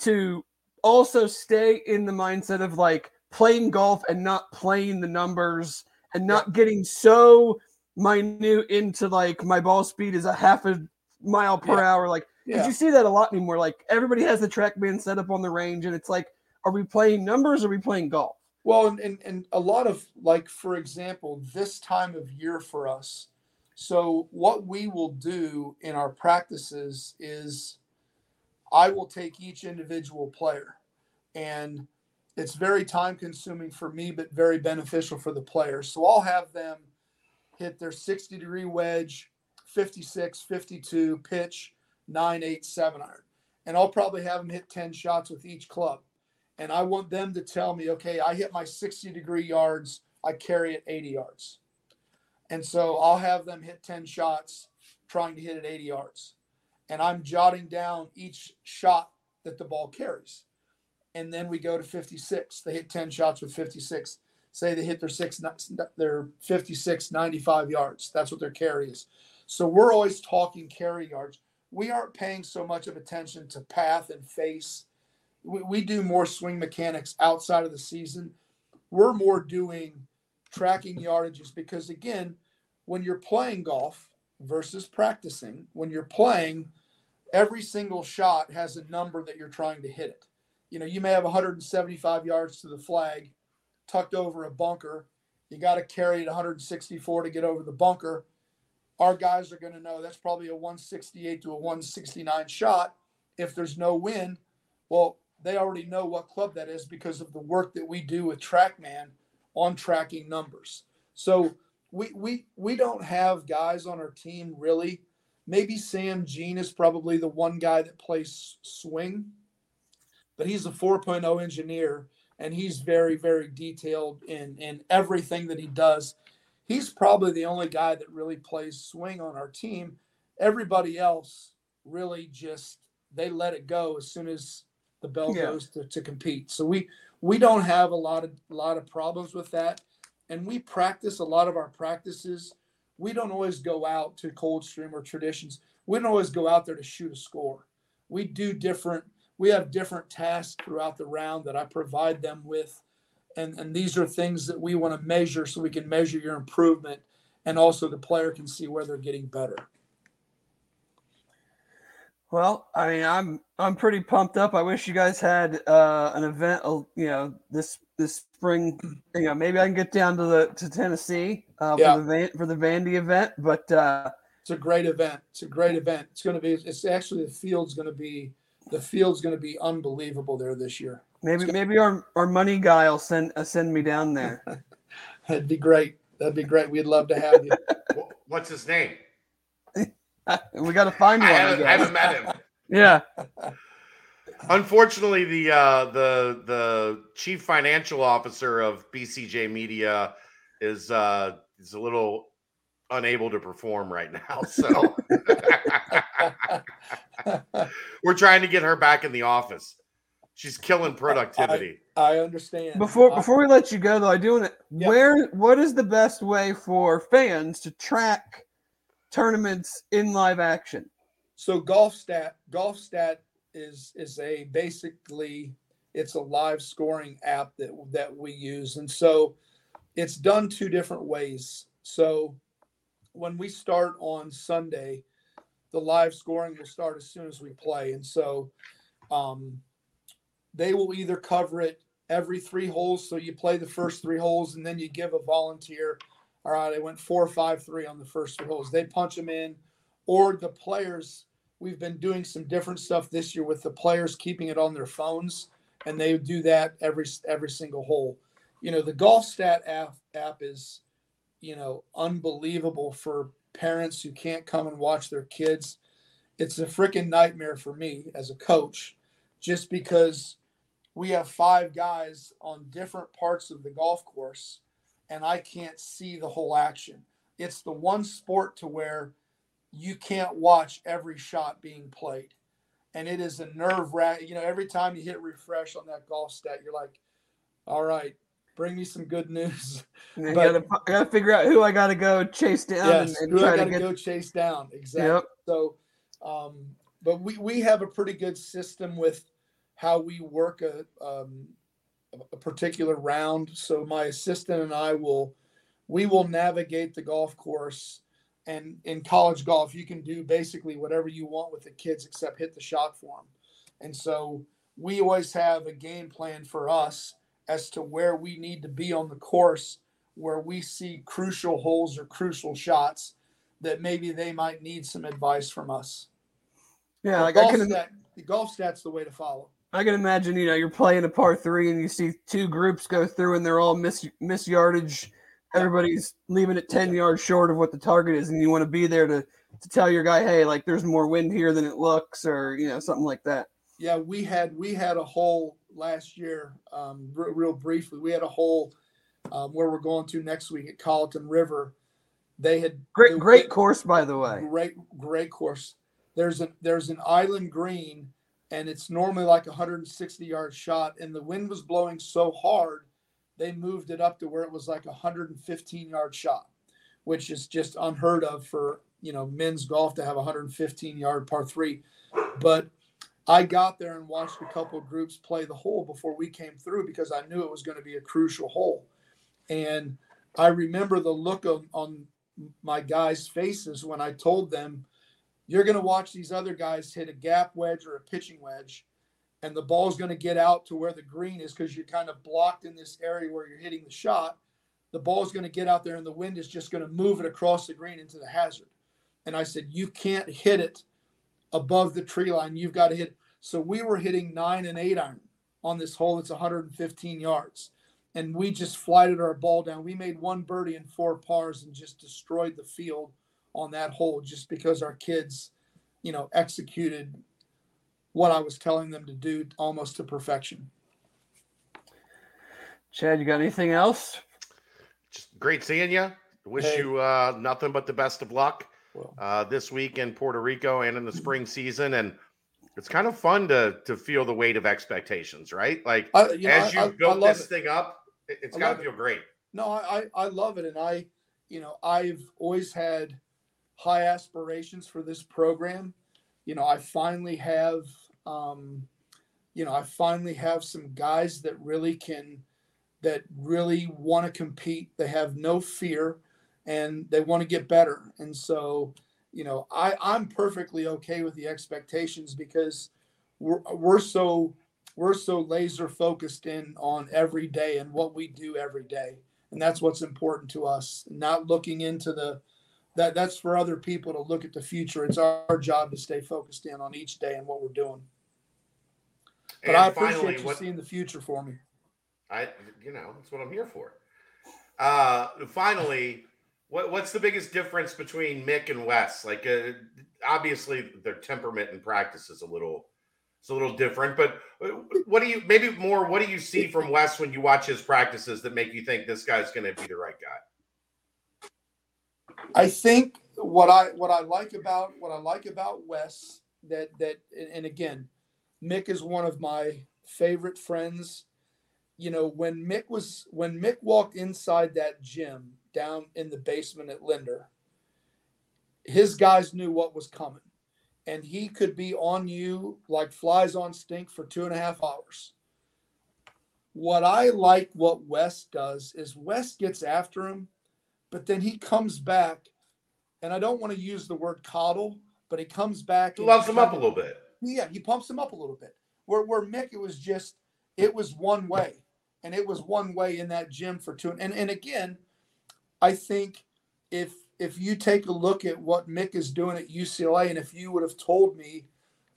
to also stay in the mindset of like playing golf and not playing the numbers and not getting so minute into like my ball speed is a half a mile per Yeah. hour like because Yeah. you see that a lot anymore. Like everybody has the TrackMan set up on the range, and it's like, are we playing numbers or are we playing golf? Well, and, and, and a lot of, like, for example, this time of year for us. So, what we will do in our practices is I will take each individual player, and it's very time consuming for me, but very beneficial for the player. So, I'll have them hit their 60 degree wedge, 56, 52, pitch, 9, 8, 7 iron. And I'll probably have them hit 10 shots with each club and I want them to tell me, okay, I hit my 60 degree yards, I carry it 80 yards. And so I'll have them hit 10 shots trying to hit it 80 yards. And I'm jotting down each shot that the ball carries. And then we go to 56. They hit 10 shots with 56. Say they hit their six their 56 95 yards. That's what their carry is. So we're always talking carry yards. We aren't paying so much of attention to path and face we, we do more swing mechanics outside of the season. We're more doing tracking yardages because, again, when you're playing golf versus practicing, when you're playing, every single shot has a number that you're trying to hit it. You know, you may have 175 yards to the flag tucked over a bunker. You got to carry it 164 to get over the bunker. Our guys are going to know that's probably a 168 to a 169 shot. If there's no wind, well, they already know what club that is because of the work that we do with TrackMan on tracking numbers. So we we we don't have guys on our team really. Maybe Sam Jean is probably the one guy that plays swing, but he's a 4.0 engineer and he's very very detailed in in everything that he does. he's probably the only guy that really plays swing on our team. Everybody else really just they let it go as soon as the bell Yeah. goes to, to compete. So we we don't have a lot of a lot of problems with that. And we practice a lot of our practices. We don't always go out to Coldstream or traditions. We don't always go out there to shoot a score. We do different, we have different tasks throughout the round that I provide them with. And, and these are things that we want to measure so we can measure your improvement and also the player can see where they're getting better. Well, I mean, I'm I'm pretty pumped up. I wish you guys had uh, an event, uh, you know, this this spring. You know, maybe I can get down to the to Tennessee uh, Yeah. for the Van, for the Vandy event. But uh, It's a great event. It's a great event. It's going to be, it's actually the field's going to be, the field's going to be unbelievable there this year. maybe maybe our, our money guy will send uh, send me down there. That'd be great. That'd be great. We'd love to have you. What's his name? We got to find one. I haven't, I guess. haven't met him. Yeah, Unfortunately, the uh, the the chief financial officer of BCJ Media is uh, is a little unable to perform right now. So we're trying to get her back in the office. She's killing productivity. I understand. before I- before we let you go though, I do want to. Yeah. Where what is the best way for fans to track tournaments in live action? So Golfstat, golf stat is is a basically it's a live scoring app that that we use, and so it's done two different ways. So when we start on Sunday, the live scoring will start as soon as we play, and so um, they will either cover it every three holes. So you play the first three holes, and then you give a volunteer. All right, I went four, five, three on the first three holes. They punch them in or the players we've been doing some different stuff this year with the players keeping it on their phones and they do that every every single hole you know the Golfstat app, app is you know unbelievable for parents who can't come and watch their kids it's a freaking nightmare for me as a coach just because we have five guys on different parts of the golf course and i can't see the whole action it's the one sport to where you can't watch every shot being played. And it is a nerve wrack. You know, every time you hit refresh on that Golfstat, you're like, all right, bring me some good news. And I But- gotta, I gotta figure out who I gotta go chase down yes, and, and who I got to to get. go chase down. Exactly. Yep. So, um, but we, we have a pretty good system with how we work a, um, a particular round. So my assistant and I will, we will navigate the golf course. And in college golf, you can do basically whatever you want with the kids except hit the shot for them. And so we always have a game plan for us as to where we need to be on the course where we see crucial holes or crucial shots that maybe they might need some advice from us. Yeah, The like I can, stat, the Golfstat's the way to follow. I can imagine. You know, you're playing a par three and you see two groups go through and they're all miss miss yardage. Everybody's leaving it ten yards short of what the target is, and you want to be there to to tell your guy, hey, like there's more wind here than it looks, or you know, something like that. Yeah, we had we had a hole last year. Um, re- real briefly, we had a hole um, where we're going to next week at Colleton River. They had Great, great course, by the way. Great, great course. There's a there's an island green, and it's normally like a 160 yard shot, and the wind was blowing so hard, they moved it up to where it was like a 115 yard shot, which is just unheard of for you know men's golf to have a 115 yard par three. But I got there and watched a couple of groups play the hole before we came through because I knew it was going to be a crucial hole, and I remember the look on, on my guys' faces when I told them, you're going to watch these other guys hit a gap wedge or a pitching wedge, and the ball's going to get out to where the green is because you're kind of blocked in this area where you're hitting the shot. The ball's going to get out there, and the wind is just going to move it across the green into the hazard. And I said, you can't hit it above the tree line. You've got to hit. So we were hitting nine and eight iron on this hole. It's 115 yards and we just flighted our ball down. We made one birdie and four pars and just destroyed the field on that hole just because our kids, you know, executed what I was telling them to do almost to perfection. Chad, you got anything else? Just great seeing you. Wish Hey. you uh, nothing but the best of luck uh, this week in Puerto Rico and in the spring season. And it's kind of fun to to feel the weight of expectations, right? Like I, you know, as I- you I- built I this it. thing up, it's got love to it. feel great. No, I, I I love it, and I, you know, I've always had high aspirations for this program. You know, I finally have, um, you know, I finally have some guys that really can, that really want to compete. They have no fear, and they want to get better. And so, you know, I I'm perfectly okay with the expectations because we're we're so we're so laser focused in on every day and what we do every day and that's what's important to us not looking into the that that's for other people to look at the future it's our, job to stay focused in on each day and what we're doing but And i appreciate finally, you what- seeing the future for me I, you know, that's what I'm here for. Uh, finally, what what's the biggest difference between Mick and Wes? Like, uh, obviously, their temperament and practice is a little, it's a little different. But what do you maybe more? What do you see from Wes when you watch his practices that make you think this guy's going to be the right guy? I think what I what I like about what I like about Wes that that and- again, Mick is one of my favorite friends. You know, when Mick was when Mick walked inside that gym down in the basement at Lindner, his guys knew what was coming. And he could be on you like flies on stink for two and a half hours. What I like what Wes does is Wes gets after him but then he comes back, and I don't want to use the word coddle, but he comes back. He loves him up a little bit. Yeah, he pumps him up a little bit. Where where Mick, it was just it was one way, and it was one way in that gym for two. And and again, I think if if you take a look at what Mick is doing at UCLA, and if you would have told me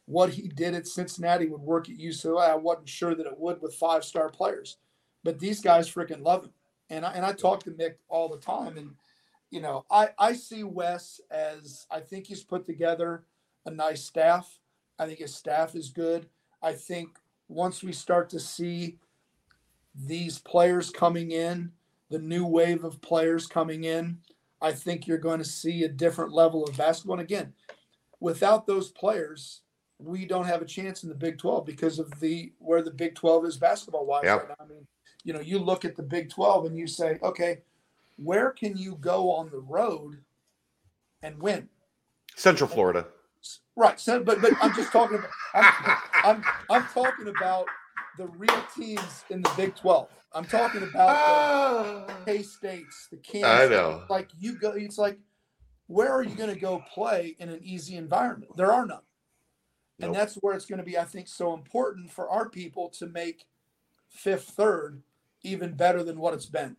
what he did at Cincinnati would work at UCLA, I wasn't sure that it would with five star players. But these guys freaking love him and I, and I talk to Mick all the time, and you know, I I see Wes as I think he's put together a nice staff. I think his staff is good. I think once we start to see these players coming in, the new wave of players coming in, I think you're going to see a different level of basketball. And again, without those players, we don't have a chance in the Big 12 because of the where the Big 12 is basketball wise Yep. right. I mean, you know, you look at the Big 12 and you say, okay, where can you go on the road and win? Central Florida. Right. So, but but I'm just talking about I'm, I'm I'm talking about the real teams in the Big 12. I'm talking about the ah. K States, the Kansas. I know. Like you go, it's like, where are you going to go play in an easy environment? There are none. And Nope. that's where it's going to be, I think, so important for our people to make fifth, third even better than what it's been.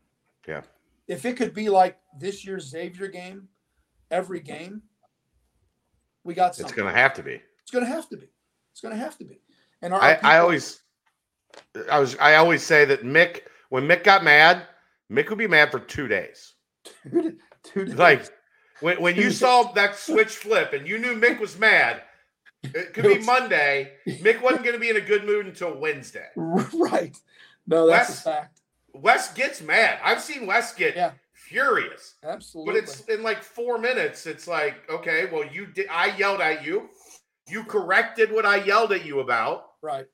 Yeah. If it could be like this year's Xavier game, every game, we got something. It's going to have to be. It's going to have to be. It's going to have to be. And our, I, our I people- always, I was, I always say that Mick, when Mick got mad, Mick would be mad for two days. Two days. Like when, when you saw that switch flip and you knew Mick was mad, it could be Monday. Mick wasn't going to be in a good mood until Wednesday. right. No, that's Wes- a fact. Wes gets mad. I've seen Wes get Yeah. furious, Absolutely. but it's in like four minutes. It's like, okay, well, you did. I yelled at you. You corrected what I yelled at you about, right.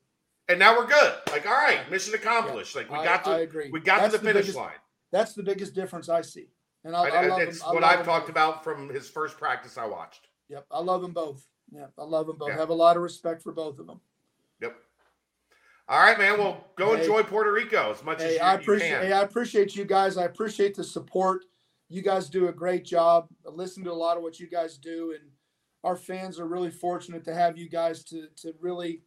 and now we're good. Like, all right, mission accomplished. Like we I, got to, I agree. we got That's to the finish biggest, line. That's the biggest difference I see. And I, I- love it's him. What love I've talked both. about from his first practice I watched. Yep, I love them both. Yeah, I love them both. Yeah. Have a lot of respect for both of them. All right, man. Well, go Hey. enjoy Puerto Rico as much as you, I you appreciate. can. Hey, I appreciate you guys. I appreciate the support. You guys do a great job. I listen to a lot of what you guys do, and our fans are really fortunate to have you guys to to really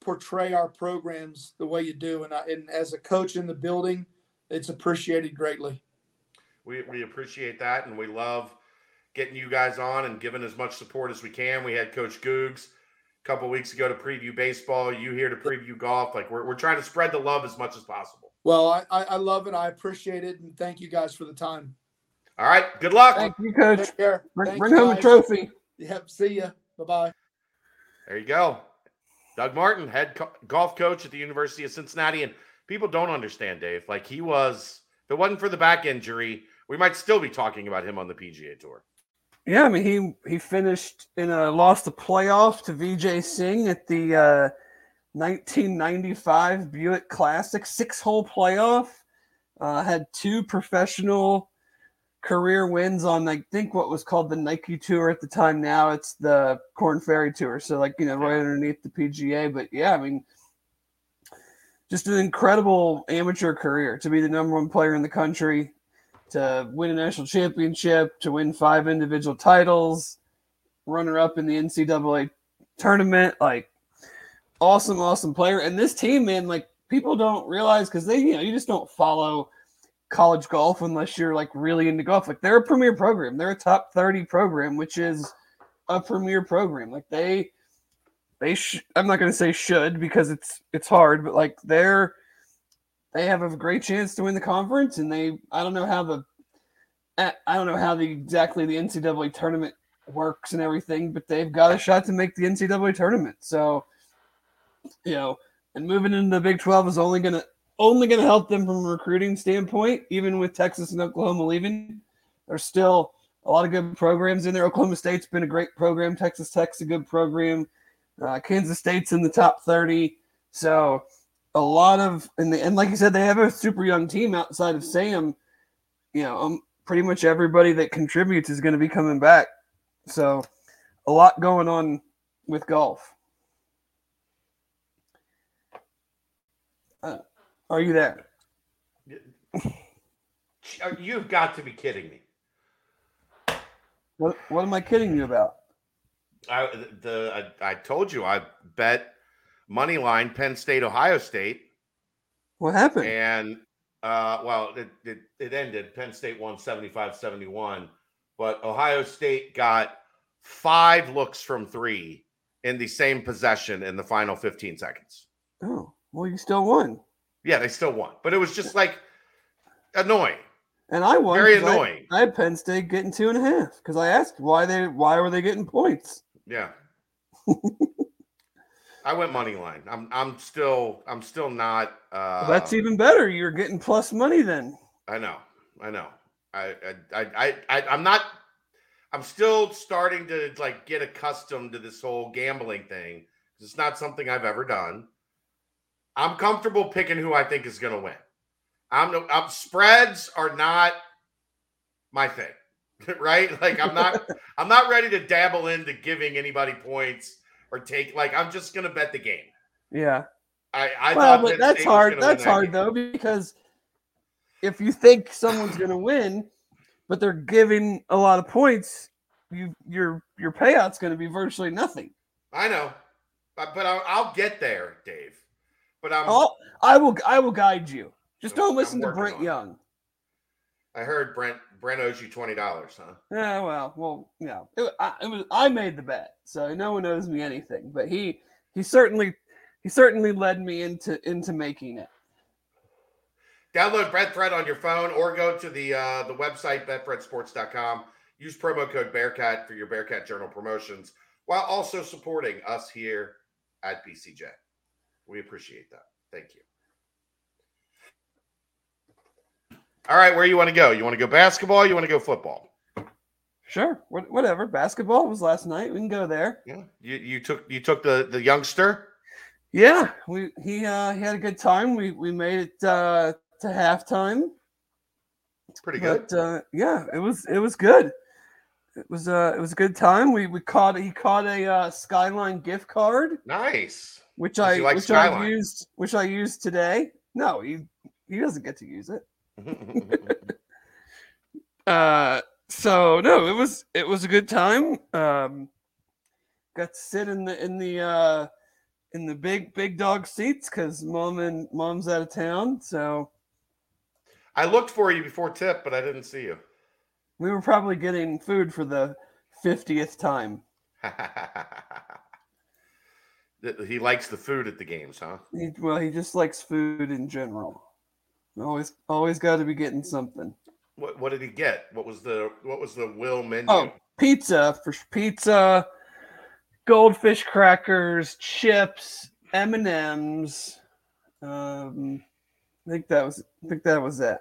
portray our programs the way you do. And I, and as a coach in the building, it's appreciated greatly. We, we appreciate that, and we love getting you guys on and giving as much support as we can. We had Coach Googs a couple weeks ago to preview baseball. You here to preview golf. Like we're, we're trying to spread the love as much as possible. Well, I, I I love it. I appreciate it, and thank you guys for the time. All right. Good luck. Thank you, Coach. Take care. Bring, Thanks, bring home a guys. trophy. Yep. See ya. Bye bye. There you go. Doug Martin, head co- golf coach at the University of Cincinnati. And people don't understand, Dave. Like he was, if it wasn't for the back injury, we might still be talking about him on the PGA Tour. Yeah, I mean he he finished in a lost the playoff to Vijay Singh at the uh, 1995 Buick Classic six hole playoff. Uh, had two professional career wins on I think what was called the Nike Tour at the time. Now it's the Korn Ferry Tour, so like you know right underneath the PGA. But yeah, I mean, just an incredible amateur career to be the number one player in the country, to win a national championship, to win five individual titles, runner up in the NCAA tournament, like awesome, awesome player. And this team, man, like people don't realize because they, you know, you just don't follow college golf unless you're like really into golf. Like they're a premier program. They're a top 30 program, which is a premier program. Like they they sh- I'm not going to say should because it's it's hard, but like they're they have a great chance to win the conference and they I don't know how the I don't know how the exactly the NCAA tournament works and everything, but they've got a shot to make the NCAA tournament. So, you know, and moving into the Big 12 is only to only to help them from a recruiting standpoint, even with Texas and Oklahoma leaving. There's still a lot of good programs in there. Oklahoma State's been a great program. Texas Tech's a good program. Uh, Kansas State's in the top 30. So a lot of, and, the, and like you said, they have a super young team outside of Sam. You know, um, pretty much everybody that contributes is going to be coming back. So a lot going on with golf. Uh, are you there? You've got to be kidding me. What What am I kidding you about? I the I, I told you I bet money line Penn State Ohio State. What happened? And uh, well, it, it, it ended. Penn State won 75 71, but Ohio State got five looks from three in the same possession in the final 15 seconds. Oh, well, you still won. Yeah, they still won, but it was just like annoying. And I won. Very annoying. I, I, had Penn State getting two and a half because I asked why they why were they getting points. Yeah. I went money line. I'm I'm still I'm still not. Uh, well, that's even better. You're getting plus money then. I know. I know. I I I, I I'm not. I'm still starting to like get accustomed to this whole gambling thing. It's not something I've ever done. I'm comfortable picking who I think is going to win. I'm, no, I'm spreads are not my thing, right? Like I'm not I'm not ready to dabble into giving anybody points or take like I'm just to bet the game. Yeah. I, I well, but that's hard. That's that hard game. though because if you think someone's to win, but they're giving a lot of points, you your your payout's to be virtually nothing. I know, but, but I'll, I'll, get there, Dave. But I'm. I'll, I will. I will guide you. Just don't listen to Brent Young. I heard Brent Brent owes you twenty dollars, huh? Yeah, well, well, yeah. It, I, it was I made the bet, so no one owes me anything. But he he certainly he certainly led me into into making it. Download BetFred on your phone or go to the uh, the website betfredsports.com. Use promo code Bearcat for your Bearcat Journal promotions while also supporting us here at BCJ. We appreciate that. Thank you. All right, where you want to go? You want to go basketball? you want to go football? Sure, whatever. Basketball was last night. We can go there. Yeah, you, you took you took the the youngster. Yeah, we he uh, he had a good time. We we made it uh, to halftime. It's pretty good. But, uh, yeah, it was it was good. It was uh it was a good time. We we caught he caught a uh, Skyline gift card. Nice. Which I like which Skyline? I used which I used today. No, he he doesn't get to use it. uh, so no, it was it was a good time. Um, got to sit in the in the uh, in the big big dog seats because mom and mom's out of town. So I looked for you before tip, but I didn't see you. We were probably getting food for the fiftieth time. he likes the food at the games, huh? He, well, he just likes food in general. Always, always got to be getting something. What What did he get? What was the What was the will menu? Oh, pizza for pizza, goldfish crackers, chips, M and M's. Um, I think that was. I think that was it.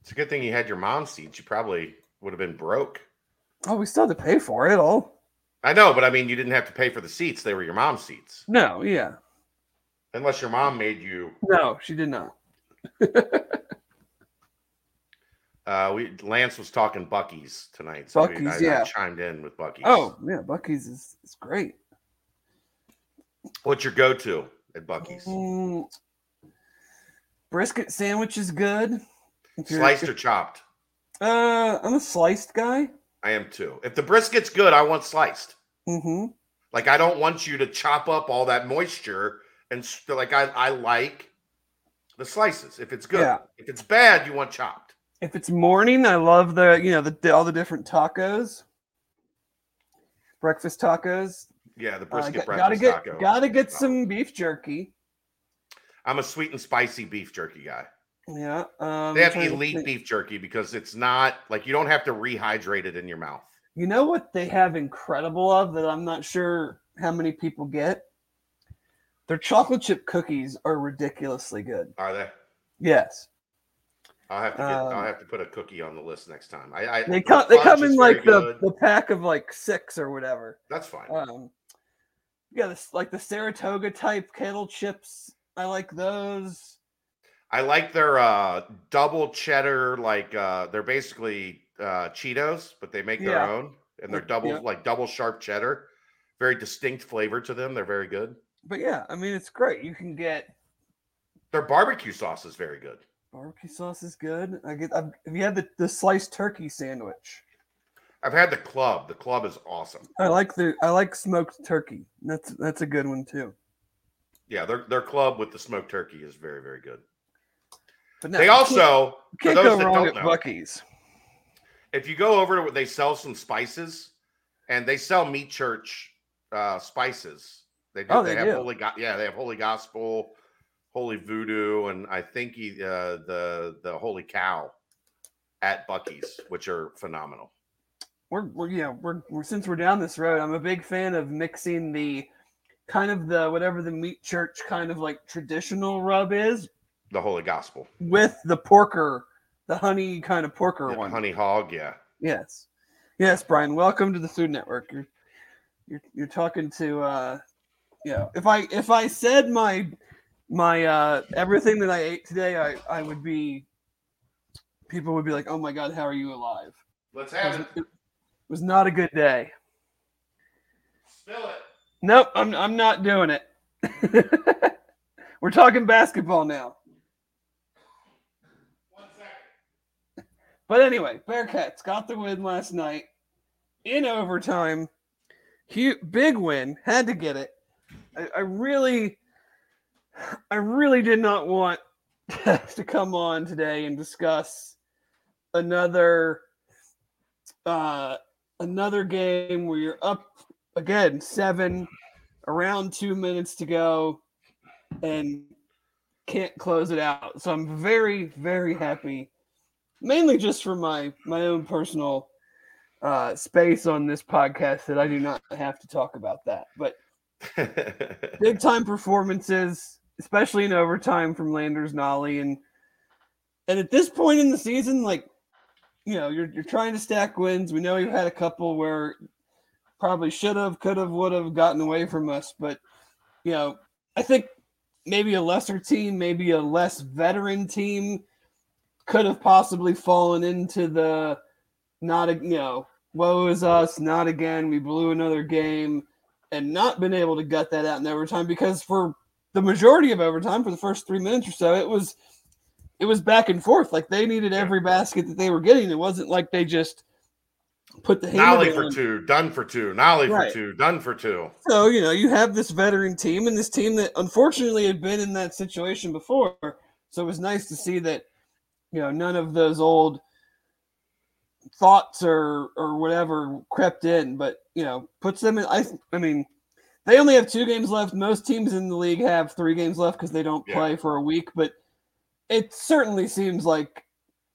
It's a good thing you had your mom's seats. You probably would have been broke. Oh, we still had to pay for it all. I know, but I mean, you didn't have to pay for the seats. They were your mom's seats. No, yeah. Unless your mom made you. No, she did not. Uh, we Lance was talking Buc-ee's tonight. So we- Buc-ee's, I, I yeah. chimed in with Buc-ee's. Oh, yeah, Buc-ee's is, is great. What's your go to at Buc-ee's? Mm, brisket sandwich is good. Sliced or chopped? Uh, I'm a sliced guy. I am too. If the brisket's good, I want sliced. Mm-hmm. Like I don't want you to chop up all that moisture and like I, I like the slices. If it's good, Yeah. if it's bad, you want chopped. If it's morning, I love the you know the, all the different tacos, breakfast tacos. Yeah, the Uh, brisket got- breakfast gotta get taco. gotta get some beef jerky. I'm a sweet and spicy beef jerky guy. Yeah, um, They have elite beef jerky because it's not like you don't have to rehydrate it in your mouth. You know what they have incredible of that I'm not sure how many people get. Their chocolate chip cookies are ridiculously good. Are they? Yes, I'll have to get, Um, I'll have to put a cookie on the list next time. I, I they the come they come in like the, good. the pack of like six or whatever. That's fine. Um, yeah, this like the Saratoga type kettle chips. I like those. I like their uh double cheddar, like uh they're basically uh Cheetos, but they make their Yeah. own and they're double yeah. like double sharp cheddar. Very distinct flavor to them. They're very good. But yeah, I mean it's great. You can get Their barbecue sauce is very good. barbecue sauce is good. I get. I've, have you had the, the sliced turkey sandwich? I've had the club. The club is awesome. I like the I like smoked turkey. That's that's a good one too. Yeah, their their club with the smoked turkey is very very good. But no, They can't- also can't those go that wrong don't at know, Buc-ee's. if you go over to they sell some spices and they sell meat church uh spices they do Oh, they, they have do. holy Go- yeah they have holy gospel holy voodoo and i think he, uh the the holy cow at Buc-ee's which are phenomenal We're, we're yeah we're, we're since we're down this road. I'm a big fan of mixing the kind of the whatever the meat church kind of like traditional rub is the holy gospel with the porker, the honey kind of porker Yeah, one. honey hog yeah Yes. Yes, Brian. Welcome to the Food Network. You're you're you're talking to uh you know, if I if I said my my uh everything that I ate today, I I would be people would be like, "Oh my god, how are you alive?" let's It was, have it it was not a good day. spill it Nope, I'm I'm not doing it. We're talking basketball now. one second But anyway, Bearcats got the win last night in overtime. Huge, big win. Had to get it. I, I really, I really did not want to come on today and discuss another, uh, another game where you're up again seven, around two minutes to go, and can't close it out. So I'm very, very happy mainly just for my my own personal uh space on this podcast that I do not have to talk about that. But big time performances, especially in overtime from Landers Nolley. And and at this point in the season, like you know, you're you're trying to stack wins. We know you've had a couple where probably should have, could have, would have gotten away from us, but you know, I think maybe a lesser team, maybe a less veteran team could have possibly fallen into the not a you know woe is us not again we blew another game and not been able to gut that out in overtime because for the majority of overtime for the first three minutes or so it was it was back and forth like they needed every basket that they were getting it wasn't like they just put the Nolley for two, done for two. Nolley Right. for two, done for two. So, you know, you have this veteran team and this team that unfortunately had been in that situation before. So it was nice to see that, you know, none of those old thoughts or or whatever crept in, but you know, puts them in I I mean, they only have two games left. Most teams in the league have three games left because they don't Yeah. play for a week, but it certainly seems like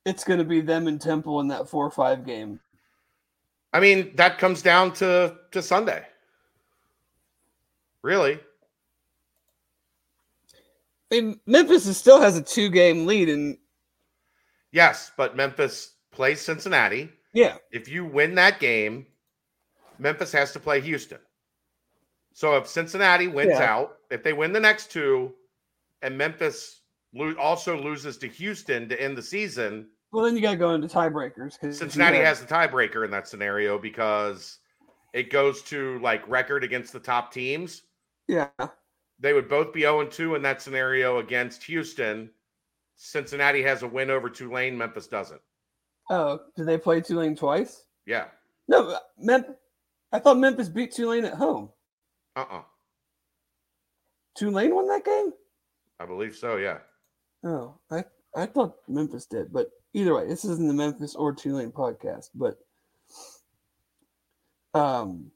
it's going to be them and Temple in that four or five game. I mean, that comes down to to Sunday. Really? I mean, Memphis is, still has a two game lead, and Yes, but Memphis plays Cincinnati. Yeah. If you win that game, Memphis has to play Houston. So if Cincinnati wins Yeah. out, if they win the next two, and Memphis lo- also loses to Houston to end the season, Well, then you got to go into tiebreakers because Cincinnati has the tiebreaker in that scenario because it goes to like record against the top teams. Yeah. They would both be 0 2 in that scenario against Houston. Cincinnati has a win over Tulane, Memphis doesn't. Oh, did they play Tulane twice? Yeah. No, Mem- I thought Memphis beat Tulane at home. Uh uh Tulane won that game. I believe so. Yeah. Oh, I I thought Memphis did, but either way, this isn't the Memphis or Tulane podcast. But um,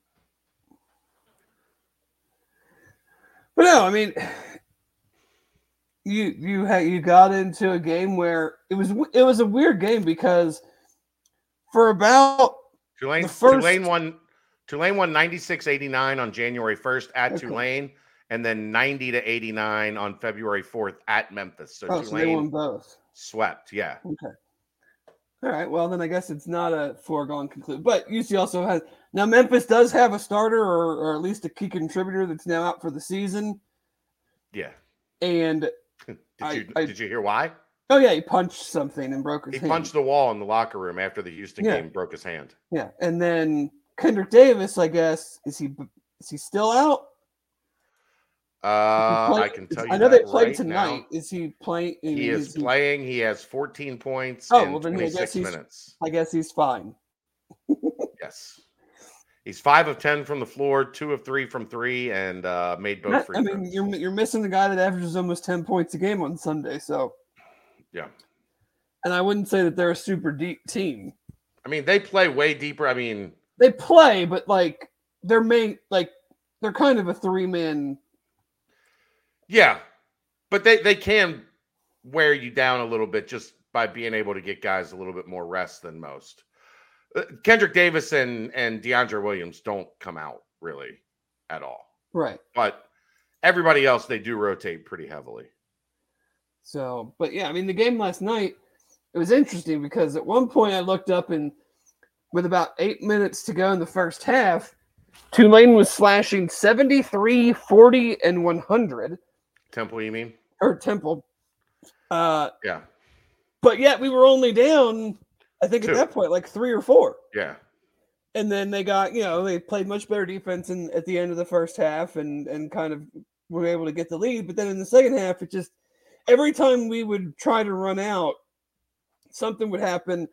but no, I mean, you you had you got into a game where it was it was a weird game because for about Tulane, The first- Tulane won Tulane won 96-89 on January 1st at Okay. Tulane and then 90 to 89 on February 4th at Memphis. So oh, so Tulane both. swept. Yeah. Okay. All right. Well, then I guess it's not a foregone conclusion. But UC also has now Memphis does have a starter or, or at least a key contributor that's now out for the season. Yeah. And Did I- you I- did you hear why? oh yeah, he punched something and broke his He hand. punched the wall in the locker room after the Houston Yeah. game broke his hand. Yeah, and then Kendric Davis, I guess, is he is he still out? Uh, Play- I can tell you. I know they played right tonight. now. Is he playing? He is playing. He has 14 points Oh, in well, then I guess 26 he's- minutes. I guess he's fine. Yes. He's five of 10 from the floor, two of three from three, and uh, made both Not- free I mean, throws. you're you're missing the guy that averages almost ten points a game on Sunday. So Yeah. and I wouldn't say that they're a super deep team. I mean, they play way deeper. I mean, They play, but like their main, like they're kind of a three man. yeah, but they, they can wear you down a little bit just by being able to get guys a little bit more rest than most. Uh, Kendric Davis and, and DeAndre Williams don't come out really at all. Right. But everybody else, they do rotate pretty heavily. So, but yeah, I mean, the game last night, it was interesting because at one point I looked up and with about eight minutes to go in the first half, Tulane was slashing 73, 40, and 100, Temple, you mean? or Temple. Uh, Yeah. but yet we were only down, I think Two. at that point, like three or four. Yeah. And then they got, you know, they played much better defense in, at the end of the first half and, and kind of were able to get the lead. But then in the second half, it just, every time we would try to run out, something would happen.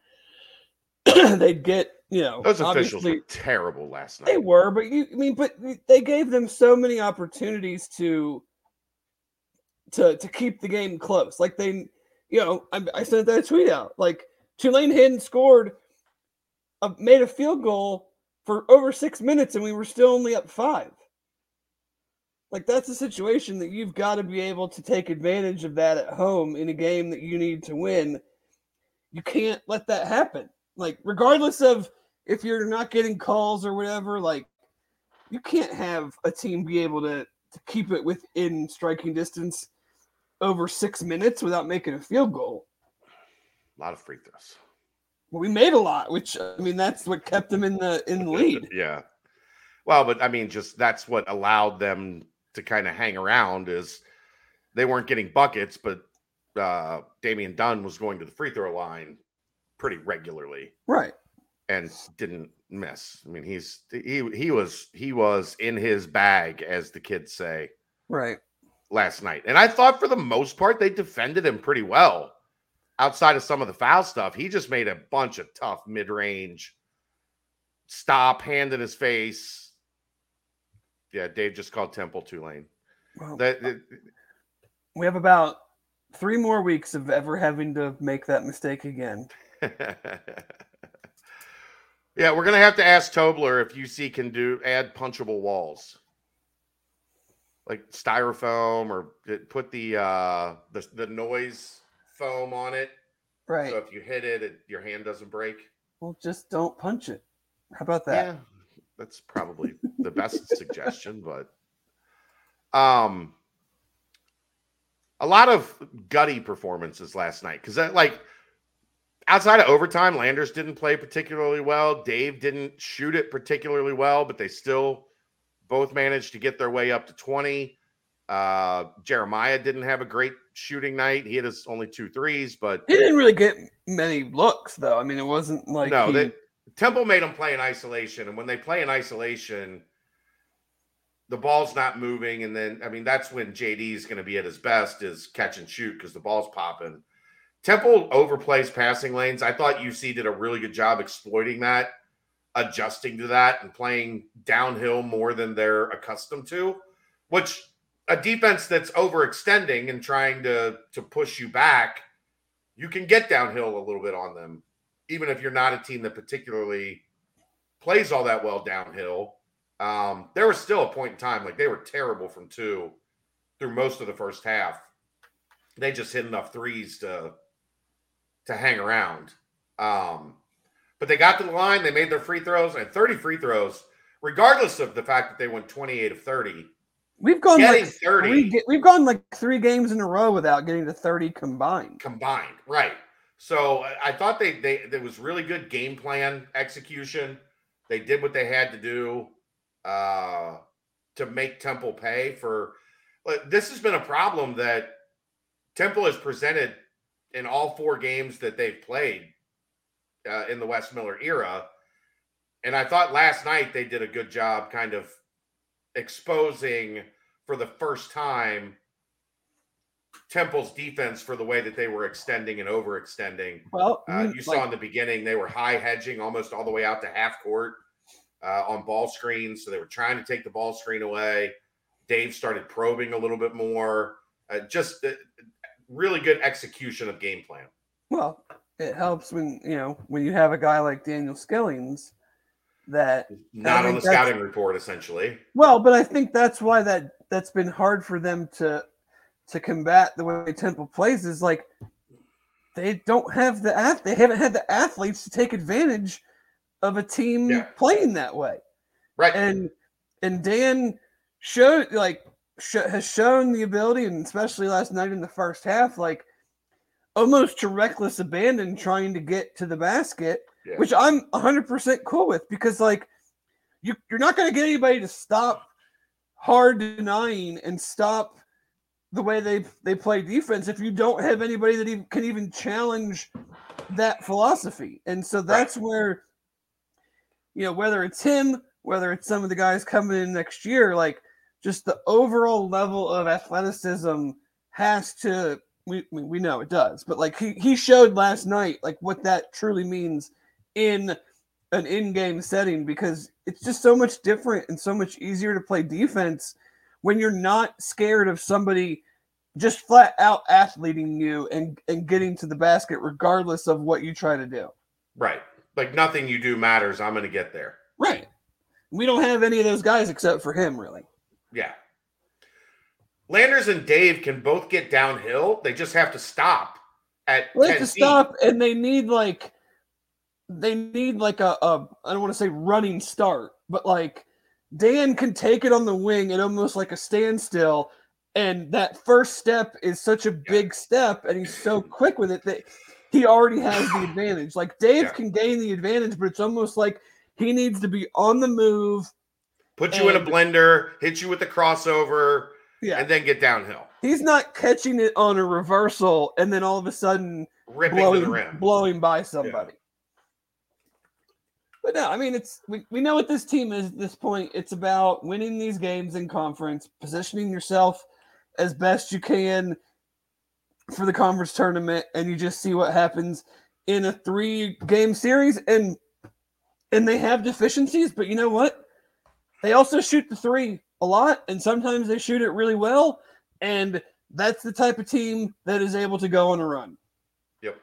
They'd get, you know, Those officials obviously were terrible last night. they were, but you, I mean, but they gave them so many opportunities to, to, to keep the game close. Like they, you know, I, I sent that tweet out. Like Tulane hadn't scored, a, made a field goal for over six minutes, and we were still only up five. Like that's a situation that you've got to be able to take advantage of that at home in a game that you need to win. You can't let that happen. Like regardless of if you're not getting calls or whatever, like you can't have a team be able to to keep it within striking distance over six minutes without making a field goal. A lot of free throws. Well, we made a lot, which I mean that's what kept them in the in the lead. yeah. Well, but I mean, just that's what allowed them to kind of hang around is they weren't getting buckets, but uh Damian Dunn was going to the free throw line pretty regularly Right. and didn't miss. I mean, he's he he was he was in his bag, as the kids say, Right. last night. And I thought for the most part they defended him pretty well. Outside of some of the foul stuff, he just made a bunch of tough mid-range stop, hand in his face. Yeah, Dave just called Temple Tulane. Well, That that- we have about three more weeks of ever having to make that mistake again. yeah, we're gonna have to ask Tobler if UC can do add punchable walls, like styrofoam, or put the uh the the noise foam on it. Right. So if you hit it, it your hand doesn't break. well, just don't punch it. How about that? Yeah, that's probably the best suggestion, but um a lot of gutty performances last night because like outside of overtime, Landers didn't play particularly well. Dave didn't shoot it particularly well, but they still both managed to get their way up to 20. Uh, Jeremiah didn't have a great shooting night. He had his only two threes, but he didn't really get many looks, though. I mean, it wasn't like no. he, They, Temple made him play in isolation, and when they play in isolation, the ball's not moving. And then, I mean, that's when JD is going to be at his best is catch and shoot because the ball's popping. Temple overplays passing lanes. I thought UC did a really good job exploiting that, adjusting to that, and playing downhill more than they're accustomed to, which a defense that's overextending and trying to to push you back, you can get downhill a little bit on them, even if you're not a team that particularly plays all that well downhill. Um, there was still a point in time like they were terrible from two through most of the first half. They just hit enough threes to to hang around. Um, but they got to the line, they made their free throws, and 30 free throws, regardless of the fact that they went 28 of 30. We've gone like 30 three, we've gone like three games in a row without getting to thirty combined. combined, right? So I- I thought they they there was really good game plan execution. They did what they had to do uh, to make Temple pay for. But this has been a problem that Temple has presented in all four games that they've played uh, in the Wes Miller era, and I thought last night they did a good job, kind of exposing for the first time Temple's defense for the way that they were extending and overextending. Well, Uh, you- you saw in the beginning they were high hedging almost all the way out to half court uh, on ball screens, so they were trying to take the ball screen away. Dave started probing a little bit more. Uh, just uh, really good execution of game plan. well, it helps when you know when you have a guy like Daniel Skillings that Not on the scouting report, essentially. Well, but I think that's why that that's been hard for them to to combat the way Temple plays is like they don't have the ath- they haven't had the athletes to take advantage of a team Yeah. playing that way. Right. And and Dan showed like sh- has shown the ability and especially last night in the first half like almost to reckless abandon trying to get to the basket Yeah. which I'm 100% cool with because like you you're not going to get anybody to stop hard denying and stop the way they they play defense if you don't have anybody that even, can even challenge that philosophy. And so that's where you know whether it's him, whether it's some of the guys coming in next year like just the overall level of athleticism has to we we we know it does, but like he, he showed last night like what that truly means in an in-game setting because it's just so much different and so much easier to play defense when you're not scared of somebody just flat out athleting you and and getting to the basket regardless of what you try to do. Right. Like nothing you do matters. I'm going to get there. Right. We don't have any of those guys except for him really. Yeah. Landers and Dave can both get downhill. They just have to stop at They have to feet. stop and they need like they need like a, a I don't want to say running start, but like Dan can take it on the wing at almost like a standstill. And that first step is such a big step, and he's so quick with it that he already has the advantage. Like Dave Yeah. can gain the advantage, but it's almost like he needs to be on the move. Put you in a blender, hit you with the crossover, Yeah. and then get downhill. He's not catching it on a reversal and then all of a sudden Ripping blowing, the blowing by somebody. But no, I mean it's we, we know what this team is at this point. It's about winning these games in conference, positioning yourself as best you can for the conference tournament, and you just see what happens in a three game series. And and they have deficiencies, but you know what? They also shoot the three a lot, and sometimes they shoot it really well. And that's the type of team that is able to go on a run Yep.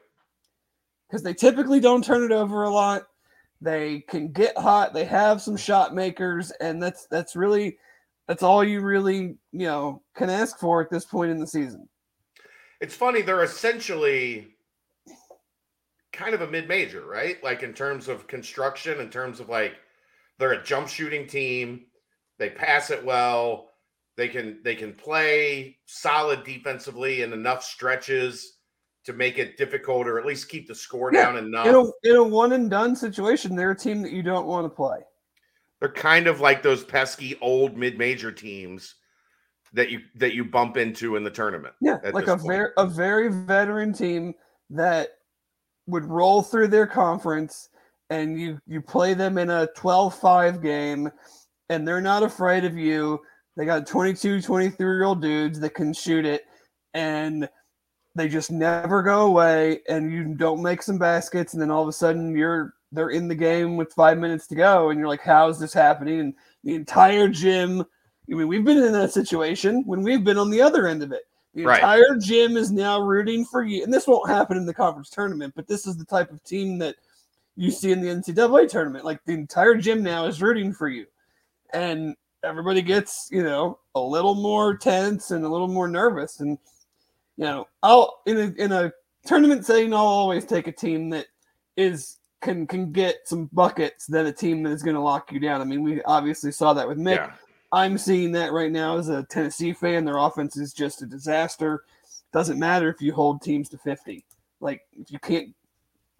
because they typically don't turn it over a lot. They can get hot. They have some shot makers, and that's that's really that's all you really you know can ask for at this point in the season. It's funny, they're essentially kind of a mid-major, right? Like in terms of construction, in terms of like they're a jump shooting team. They pass it well. They can they can play solid defensively in enough stretches to make it difficult or at least keep the score Yeah, down enough. In a, in a one and done situation, they're a team that you don't want to play. They're kind of like those pesky old mid-major teams that you that you bump into in the tournament. Yeah, like a very a very veteran team that would roll through their conference and you you play them in a 12-5 game and they're not afraid of you. They got 22, 23 year old dudes that can shoot it and they just never go away and you don't make some baskets and then all of a sudden you're they're in the game with 5 minutes to go and you're like how is this happening and the entire gym I mean we've been in that situation when we've been on the other end of it the Right. entire gym is now rooting for you. And this won't happen in the conference tournament, but this is the type of team that you see in the NCAA tournament. Like the entire gym now is rooting for you. And everybody gets, you know, a little more tense and a little more nervous. And, you know, I'll in a in a tournament setting, I'll always take a team that is can can get some buckets than a team that is going to lock you down. I mean, we obviously saw that with Mick. Yeah. I'm seeing that right now as a Tennessee fan. Their offense is just a disaster. Doesn't matter if you hold teams to 50. Like if you can't,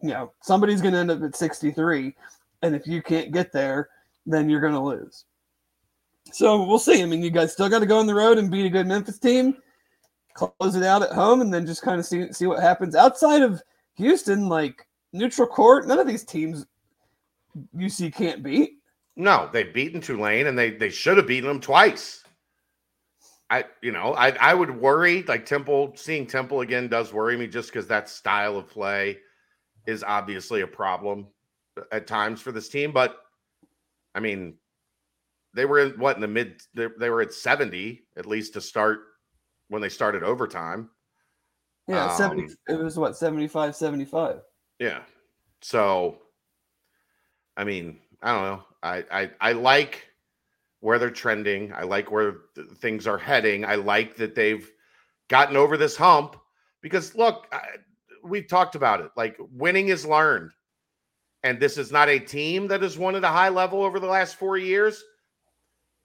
you know, somebody's going to end up at 63, and if you can't get there, then you're going to lose. So we'll see. I mean, you guys still got to go on the road and beat a good Memphis team, close it out at home, and then just kind of see see what happens. Outside of Houston, like neutral court, none of these teams UC can't beat. No, they've beaten Tulane and they they should have beaten them twice. I you know, I I would worry like Temple seeing Temple again does worry me just because that style of play is obviously a problem at times for this team. But I mean, they were in what in the mid they, they were at 70 at least to start when they started overtime. Yeah, 70 Um, it was what 75 75. Yeah. So, I mean, I don't know. I I, I like where they're trending. I like where th- things are heading. I like that they've gotten over this hump because look, I, we've talked about it. Like winning is learned, and this is not a team that has won at a high level over the last four years,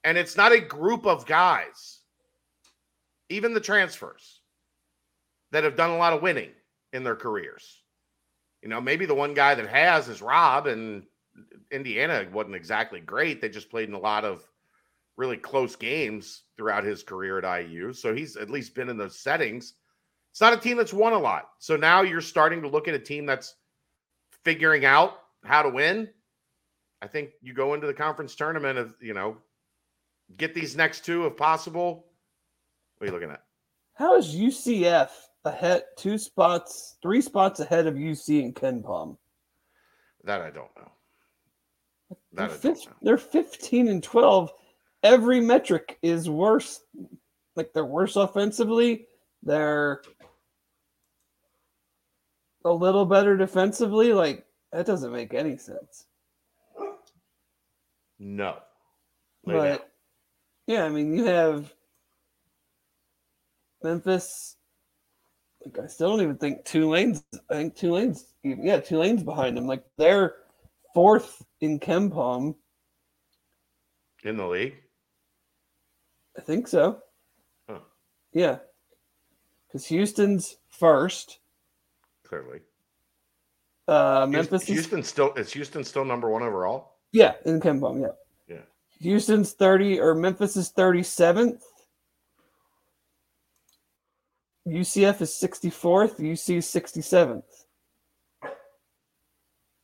and it's not a group of guys, even the transfers, that have done a lot of winning in their careers. You know, maybe the one guy that has is Rob, and Indiana wasn't exactly great. They just played in a lot of really close games throughout his career at IU. So he's at least been in those settings. It's not a team that's won a lot. So now you're starting to look at a team that's figuring out how to win. I think you go into the conference tournament of, you know, get these next two if possible. What are you looking at? How is UCF ahead two spots, three spots ahead of UC and KenPom? That I don't know. They're, I don't fif- know. they're 15 and 12. Every metric is worse. Like they're worse offensively. They're a little better defensively. Like that doesn't make any sense. No. Lay down. But yeah, I mean, you have Memphis. Like, I still don't even think Tulane's. I think Tulane's. even- Yeah, Tulane's behind them. Like they're fourth in KenPom. in the league. I think so. Huh. Yeah, because Houston's first. Clearly. Uh, Memphis is Houston still is Houston still number one overall? yeah in KenPom. Yeah. Yeah. Houston's thirty or Memphis is thirty seventh. UCF is sixty fourth. UC is sixty seventh.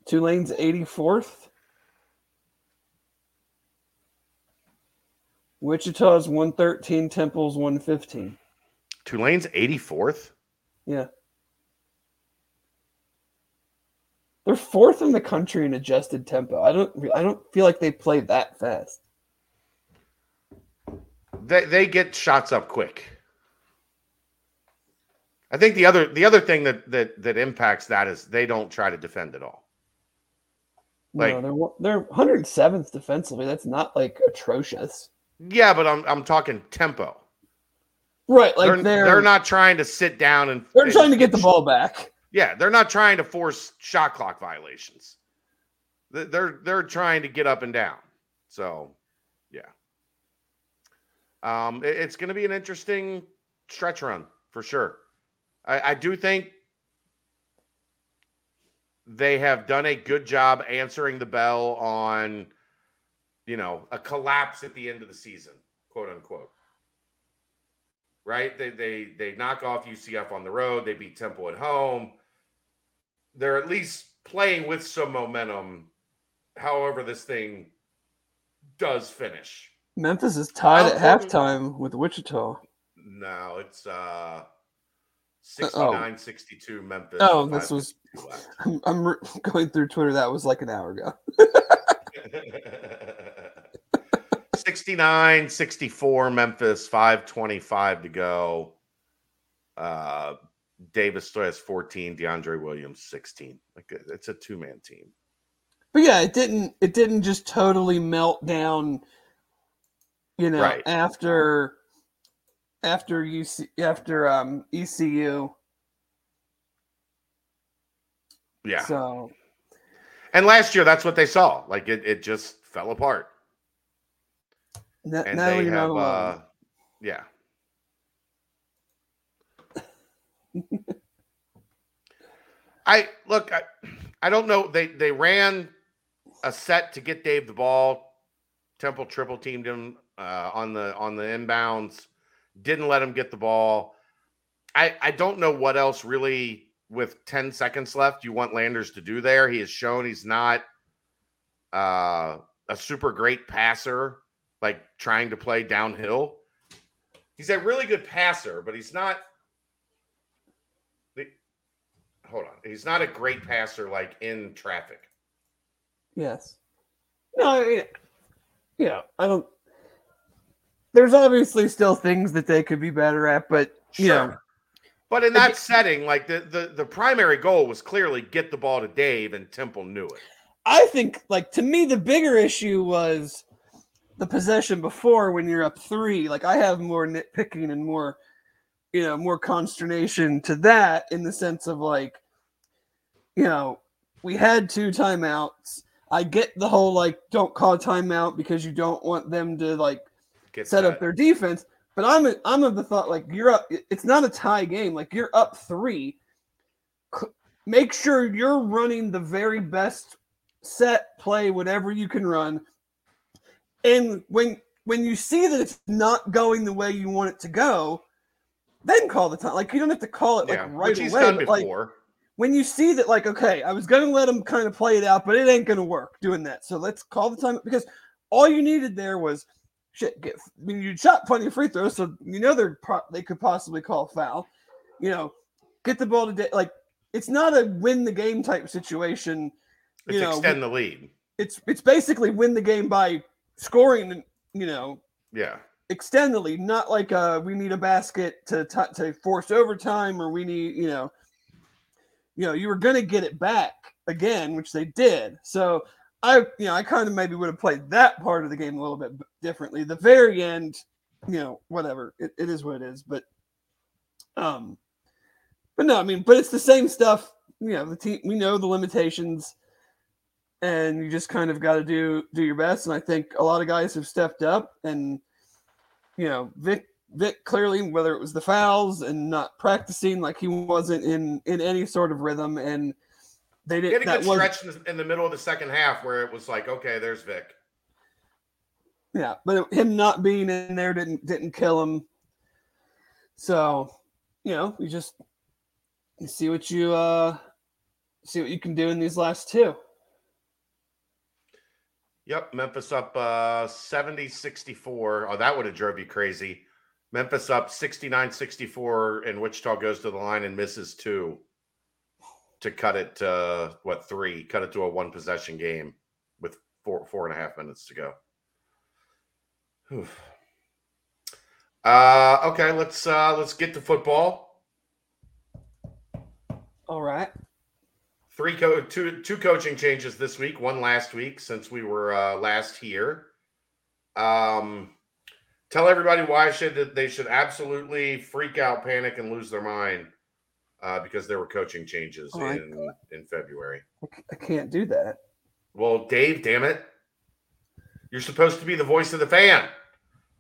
Tulane's eighty fourth. Wichita's one thirteen. Temple's one fifteen. Tulane's 84th. Yeah. They're fourth in the country in adjusted tempo. I don't. I don't feel like they play that fast. They they get shots up quick. I think the other the other thing that that that impacts that is they don't try to defend at all. Like- no, they're they're 107th defensively. That's not like atrocious, Yeah, but I'm I'm talking tempo. right? Like they're, they're they're, not trying to sit down and They're and- trying to get the ball back. Yeah, they're not trying to force shot clock violations. They're they're trying to get up and down. So, yeah. Um, it- it's going to be an interesting stretch run for sure. I, I do think they have done a good job answering the bell on, you know, a collapse at the end of the season, quote unquote. Right? They they they knock off UCF on the road. They beat Temple at home. They're at least playing with some momentum. However, this thing does finish. Memphis is tied I'll at put- halftime with Wichita. No, it's uh oh. 69 62 Memphis. Oh, this was- I'm, I'm going through Twitter. That was like an hour ago. 69 64 Memphis, 525 to go. Uh Davis still has 14, DeAndre Williams 16. Like it's a two man team. But yeah, it didn't. It didn't just totally melt down. You know, Right. after after UC after um ECU. Yeah. So and last year that's what they saw. Like it, it just fell apart. n- And now they have uh yeah. I look, I, I don't know. They they ran a set to get Dave the ball. Temple triple teamed him uh, on the on the inbounds. Didn't let him get the ball. I I don't know what else really with 10 seconds left you want Landers to do there. He has shown he's not uh, a super great passer, like trying to play downhill. He's a really good passer, but he's not. the- Hold on, he's not a great passer like in traffic. Yes. No, I mean, yeah, I don't. There's obviously still things that they could be better at, but you know, But in that setting, like the, the the primary goal was clearly get the ball to Dave, and Temple knew it. I think like to me the bigger issue was the possession before when you're up three. Like I have more nitpicking and more, you know, more consternation to that in the sense of like, you know, we had two timeouts. I get the whole like don't call timeout because you don't want them to like Get set that. up their defense. But I'm I'm of the thought like you're up. It's not a tie game. Like you're up three. Make sure you're running the very best set play, whatever you can run. And when when you see that it's not going the way you want it to go, then call the time. Like you don't have to call it like yeah, right which he's away. like when you see that, like, okay, I was gonna let him kind of play it out, but it ain't gonna work doing that. So let's call the time because all you needed there was shit. Get I mean, you shot plenty of free throws, so you know they're pro- they could possibly call foul. You know, get the ball to like it's not a win the game type situation. It's know, extend the lead. It's it's basically win the game by scoring. You know, Yeah, extend the lead, not like uh we need a basket to t- to force overtime or we need you know you know you were to get it back again which they did so i you know i kind of maybe would have played that part of the game a little bit differently. The very end you know whatever. It, it is what it is but um but no i mean but it's the same stuff you know the team we know the limitations and you just kind of got to do do your best and i think a lot of guys have stepped up and you know vic vic clearly whether it was the fouls and not practicing like he wasn't in in any sort of rhythm and they he had a good stretch in the, in the middle of the second half where it was like, okay, there's Vic. yeah but him not being in there didn't didn't kill him so you know you just you see what you uh see what you can do in these last two Yep, Memphis up uh 70 64. Oh, that would have drove you crazy. Memphis up 69 64, and Wichita goes to the line and misses two to cut it to what three, cut it to a one possession game with four four and a half minutes to go. Whew. Uh okay, let's uh let's get to football. all right Three co- two two coaching changes this week, one last week since we were uh, last here. Um, tell everybody why should that they should absolutely freak out, panic, and lose their mind uh, because there were coaching changes Oh in in February. I can't do that Well, Dave, damn it, you're supposed to be the voice of the fan.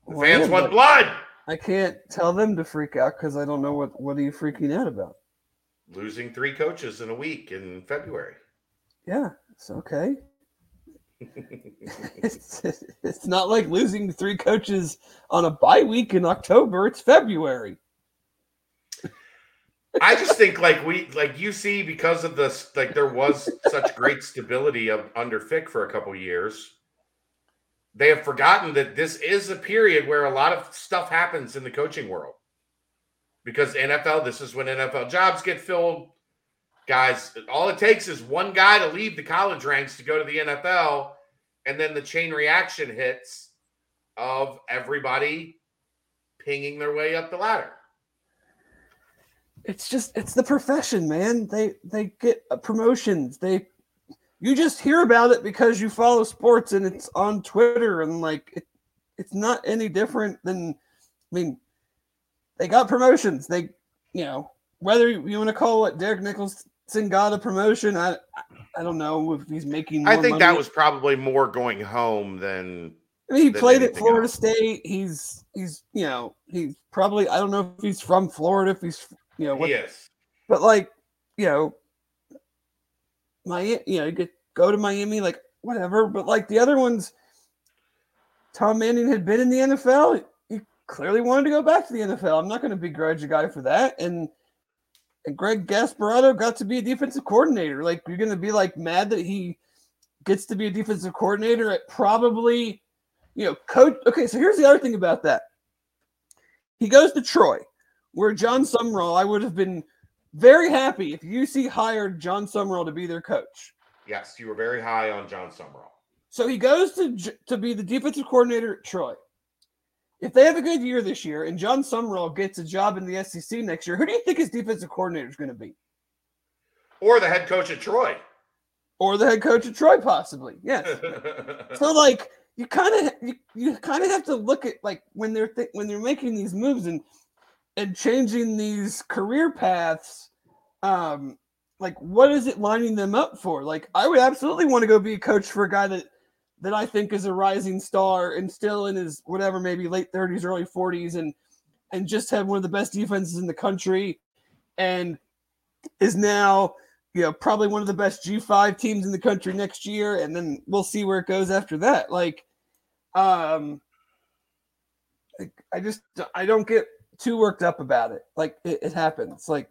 The Well, fans yeah, want blood. I can't tell them to freak out because I don't know what what are you freaking out about. Losing three coaches in a week in February. Yeah, it's okay. it's, it's not like losing three coaches on a bye week in October. It's February. I just think like we like UC because of this like there was such great stability of under Fick for a couple years. They have forgotten that this is a period where a lot of stuff happens in the coaching world. Because NFL, this is when NFL jobs get filled. Guys, all it takes is one guy to leave the college ranks to go to the NFL, and then the chain reaction hits of everybody pinging their way up the ladder it's just it's the profession man they they get promotions they you just hear about it because you follow sports and it's on twitter and like it, it's not any different than i mean they got promotions they you know whether you want to call it derek nicholson got a promotion i i don't know if he's making i think money. that was probably more going home than I mean, he played at Florida else. State. He's he's you know he's probably I don't know if he's from Florida if he's you know what? Yes. But like, you know, my you know, you could go to Miami, like whatever. But like the other ones, Tom Manning had been in the NFL. He clearly wanted to go back to the NFL. I'm not going to begrudge a guy for that. And and Greg Gasparato got to be a defensive coordinator. Like you're going to be like mad that he gets to be a defensive coordinator at probably, you know, coach. Okay, so here's the other thing about that. He goes to Troy where Jon Sumrall, I would have been very happy if UC hired Jon Sumrall to be their coach. Yes, you were very high on Jon Sumrall. So he goes to to be the defensive coordinator at Troy. If they have a good year this year and Jon Sumrall gets a job in the SEC next year, who do you think his defensive coordinator is going to be? Or the head coach at Troy. Or the head coach at Troy, possibly. Yes. so like you kind of you, you kind of have to look at like when they're th- when they're making these moves and and changing these career paths um like what is it lining them up for? Like i would absolutely want to go be a coach for a guy that that i think is a rising star and still in his whatever maybe late 30s early 40s and and just have one of the best defenses in the country and is now you know probably one of the best g5 teams in the country next year and then we'll see where it goes after that. Like um i just i don't get too worked up about it. Like it, it happens. Like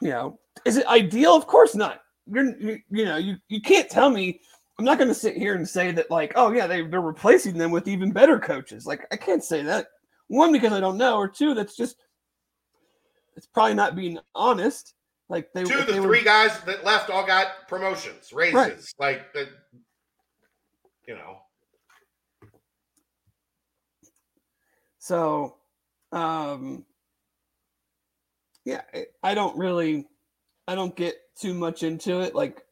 you know, is it ideal? Of course not. You're you, you know you you can't tell me. I'm not going to sit here and say that like oh yeah they they're replacing them with even better coaches. Like I can't say that. One because I don't know, or two that's just it's probably not being honest. Like they two of the they three were, guys that left all got promotions, raises. Right. Like that, you know. So um, yeah, I don't really, I don't get too much into it. Like,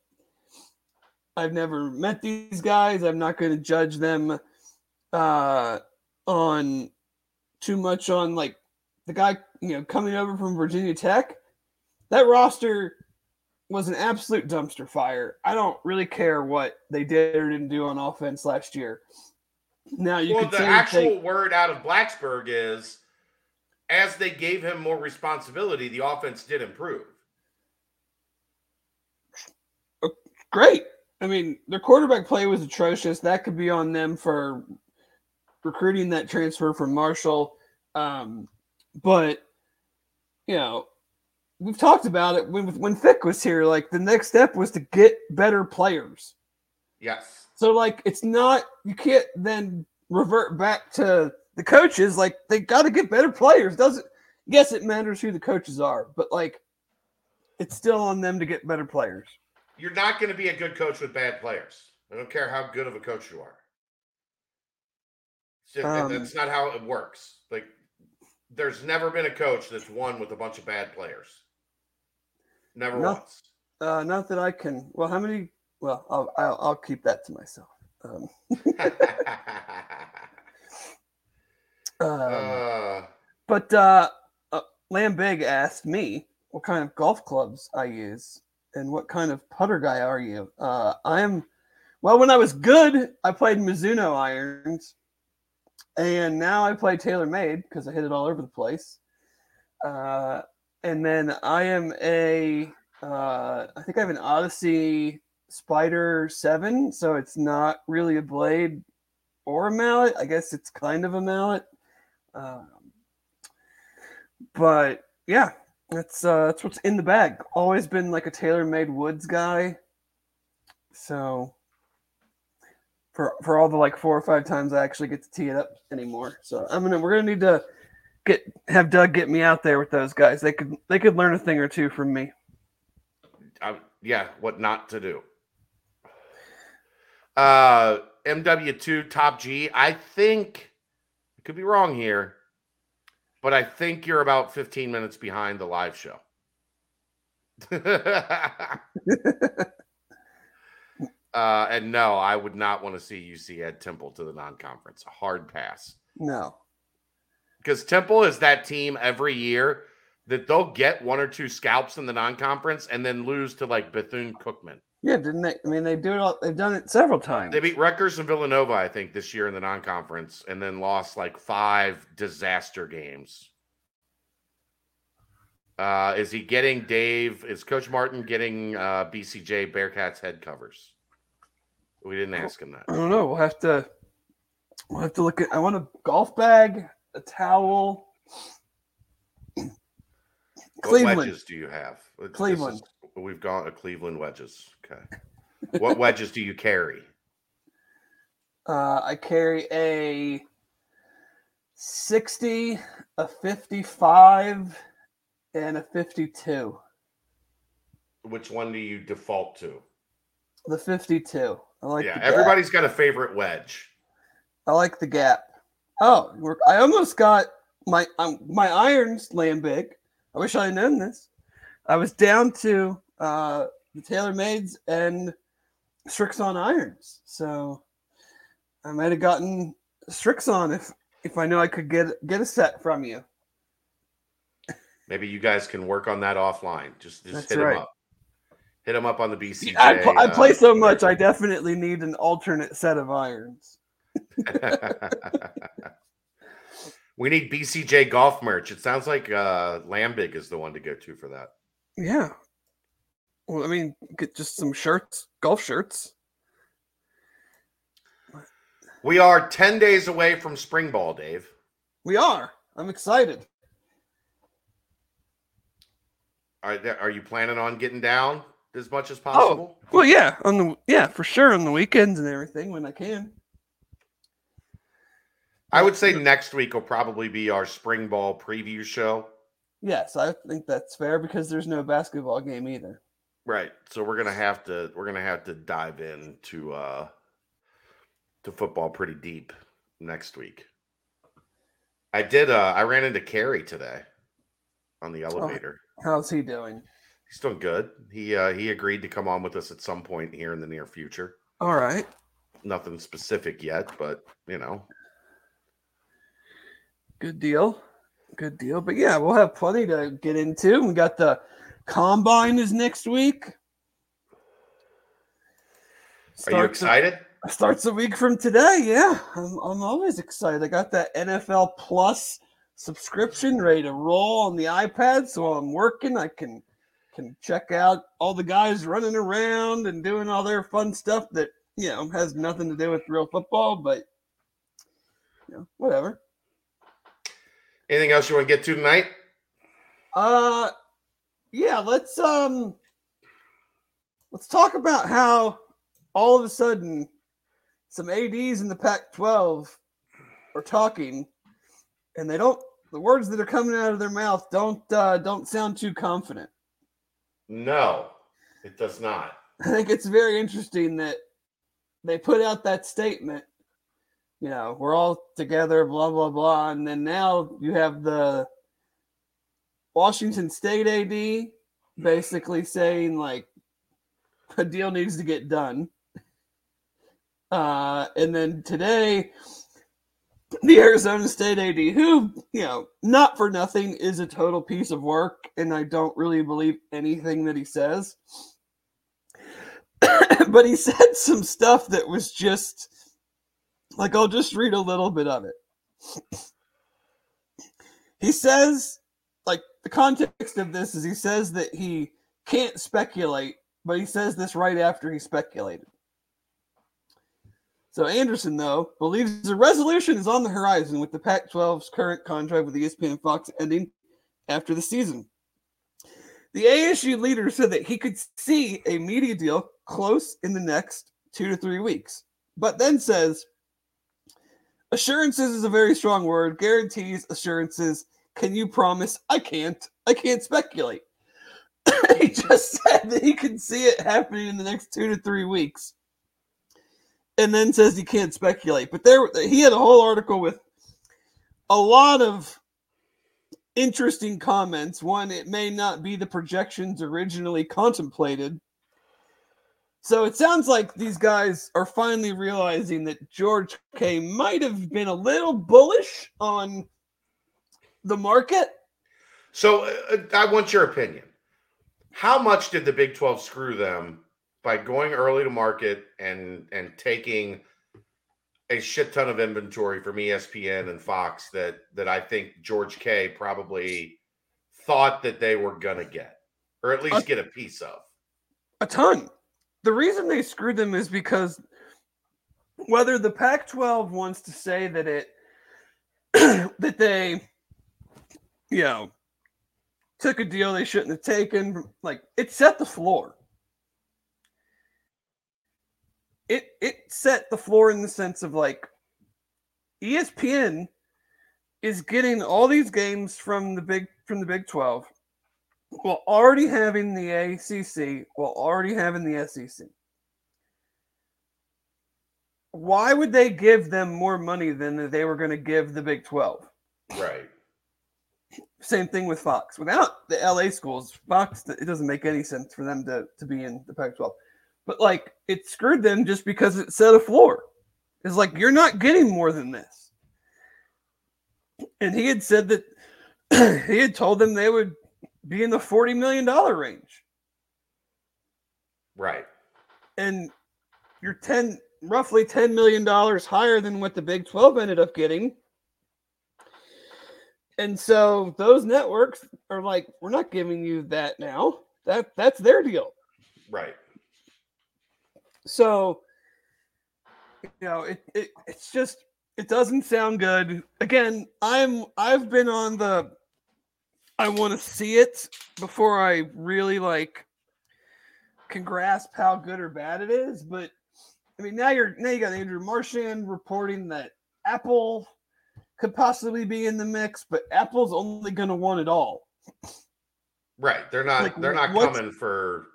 I've never met these guys. I'm not going to judge them uh, on too much on like the guy, you know, coming over from Virginia Tech. That roster was an absolute dumpster fire. I don't really care what they did or didn't do on offense last year. Now you well, the actual word out of Blacksburg is as they gave him more responsibility, the offense did improve. Great. I mean, their quarterback play was atrocious. That could be on them for recruiting that transfer from Marshall. Um, but you know, we've talked about it when when Fick was here. Like the next step was to get better players. Yes. So like, it's not you can't then revert back to the coaches, like they got to get better players. Doesn't yes, it matters who the coaches are, but like it's still on them to get better players. You're not going to be a good coach with bad players. I don't care how good of a coach you are. Just, um, that's not how it works. Like there's never been a coach that's won with a bunch of bad players. Never not, once. Uh, not that I can. Well, how many? Well, I'll I'll, I'll keep that to myself. Um. Um, uh. But uh, uh, Lambig asked me what kind of golf clubs I use and what kind of putter guy are you? Uh, I am, well, when I was good, I played Mizuno irons. And now I play TaylorMade because I hit it all over the place. Uh, and then I am a Uh, I think I have an Odyssey Spider 7, so it's not really a blade or a mallet. I guess it's kind of a mallet. Um, but yeah, that's uh, that's what's in the bag. Always been like a TaylorMade woods guy. So for for all the like four or five times I actually get to tee it up anymore. So I'm gonna we're gonna need to get have Doug get me out there with those guys. They could they could learn a thing or two from me. Yeah, what not to do. Uh, MW2 Top G. I think I could be wrong here, but I think you're about 15 minutes behind the live show. uh, and no, I would not want to see UC add Temple to the non-conference. Hard pass. No. Because Temple is that team every year that they'll get one or two scalps in the non-conference and then lose to like Bethune Cookman. Yeah, didn't they? I mean, they do it. All, they've done it several times. They beat Rutgers and Villanova, I think, this year in the non-conference, and then lost like five disaster games. Uh, is he getting Dave? Is Coach Martin getting uh, BCJ Bearcats head covers? We didn't ask him that. I don't know. We'll have to. We'll have to look at. I want a golf bag, a towel. What Cleveland. do you have? This is- Cleveland. we've gone to Cleveland wedges. Okay. what wedges do you carry? Uh, I carry a 60, a 55, and a 52. Which one do you default to? The 52. I like yeah, everybody's got a favorite wedge. I like the gap. Oh, we're, I almost got my um, my irons laying big. I wish I had known this. I was down to uh, the TaylorMades and Srixon irons, so I might have gotten Srixon if if I know I could get get a set from you. Maybe you guys can work on that offline. Just just That's hit right. him up. Hit him up on the BCJ. I, pl- I uh, play so much, I definitely need an alternate set of irons. we need BCJ golf merch. It sounds like uh, Lambig is the one to go to for that. Yeah. Well, I mean, get just some shirts, golf shirts. We are 10 days away from spring ball, Dave. We are. I'm excited. Are, there, are you planning on getting down as much as possible? Oh, possible? well, yeah, on the yeah, for sure on the weekends and everything when I can. I would say next week will probably be our spring ball preview show. Yes, I think that's fair because there's no basketball game either. Right. So we're gonna have to we're gonna have to dive into uh to football pretty deep next week. I did uh I ran into Carrie today on the elevator. How's he doing? He's doing good. He uh he agreed to come on with us at some point here in the near future. All right. Nothing specific yet, but you know. Good deal. Good deal. But yeah, we'll have plenty to get into. We got the combine is next week. Are you excited? starts a week from today. Yeah, I'm, I'm always excited. I got that NFL Plus subscription ready to roll on the iPad, so while I'm working, I can can check out all the guys running around and doing all their fun stuff that you know has nothing to do with real football, but you know, whatever. Anything else you want to get to tonight? Uh, yeah, let's um, let's talk about how all of a sudden some ads in the Pac-12 are talking, and they don't. The words that are coming out of their mouth don't uh, don't sound too confident. No, it does not. I think it's very interesting that they put out that statement. You know, we're all together, blah blah blah, and then now you have the Washington State AD basically saying like a deal needs to get done. Uh, and then today, the Arizona State AD, who, you know, not for nothing, is a total piece of work, and I don't really believe anything that he says. but he said some stuff that was just like, I'll just read a little bit of it. He says, the context of this is he says that he can't speculate, but he says this right after he speculated. So Anderson, though, believes a resolution is on the horizon with the Pac 12's current contract with the ESPN and Fox ending after the season. The ASU leader said that he could see a media deal close in the next two to three weeks, but then says assurances is a very strong word. Guarantees, assurances. Can you promise? I can't. I can't speculate. he just said that he can see it happening in the next two to three weeks and then says he can't speculate. But there, he had a whole article with a lot of interesting comments. One, it may not be the projections originally contemplated. So it sounds like these guys are finally realizing that George K might have been a little bullish on the market. So uh, I want your opinion. How much did the Big 12 screw them by going early to market and and taking a shit ton of inventory from ESPN and Fox that that I think George K probably thought that they were gonna get, or at least get a piece of. A ton. The reason they screwed them is because whether the Pac-12 wants to say that it that they, you know, took a deal they shouldn't have taken, like it set the floor. it it set the floor in the sense of like ESPN is getting all these games from the big from the Big 12 while already having the ACC, while already having the SEC. Why would they give them more money than they were going to give the Big 12? Right. Same thing with Fox. Without the LA schools, Fox, it doesn't make any sense for them to, to be in the Pac 12 but like it screwed them just because it set a floor. It's like you're not getting more than this. And he had said that he had told them they would be in the $40 million range. Right. And you're 10 roughly $10 million higher than what the Big 12 ended up getting. And so those networks are like, we're not giving you that now. That that's their deal. Right. So, you know, it, it it's just it doesn't sound good. Again, I'm I've been on the I want to see it before I really like can grasp how good or bad it is. But I mean, now you're now you got Andrew Marchand reporting that Apple could possibly be in the mix, but Apple's only going to want it all. Right. They're not. Like, they're not coming for.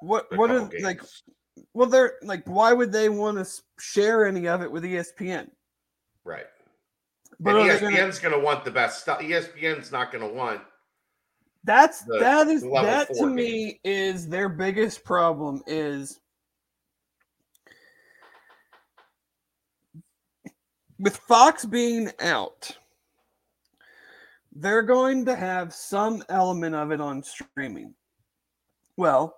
What what are couple like? Well, they're like, why would they want to share any of it with ESPN? Right. But and gonna- ESPN's going to want the best stuff. ESPN's not going to want. That's the that is that to four me is their biggest problem is with Fox being out, they're going to have some element of it on streaming. Well,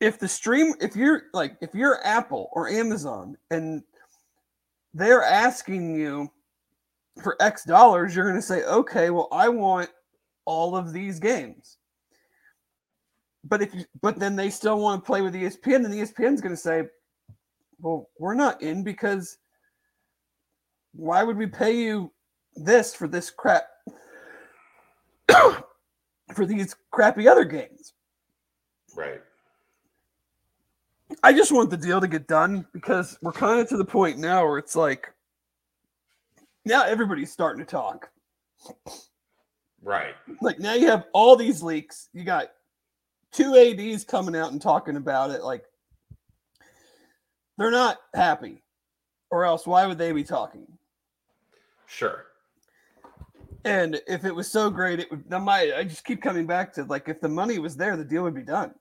if the stream if you're like if you're Apple or Amazon and they're asking you for X dollars, you're going to say, okay, well, I want all of these games. But if you, but then they still want to play with ESPN, then ESPN's going to say, well, we're not in because why would we pay you this for this crap for these crappy other games? Right. I just want the deal to get done because we're kind of to the point now where it's like now everybody's starting to talk. Right. Like now you have all these leaks. You got two ADs coming out and talking about it. Like they're not happy, or else why would they be talking? Sure. And if it was so great, it would. My I just keep coming back to like if the money was there, the deal would be done.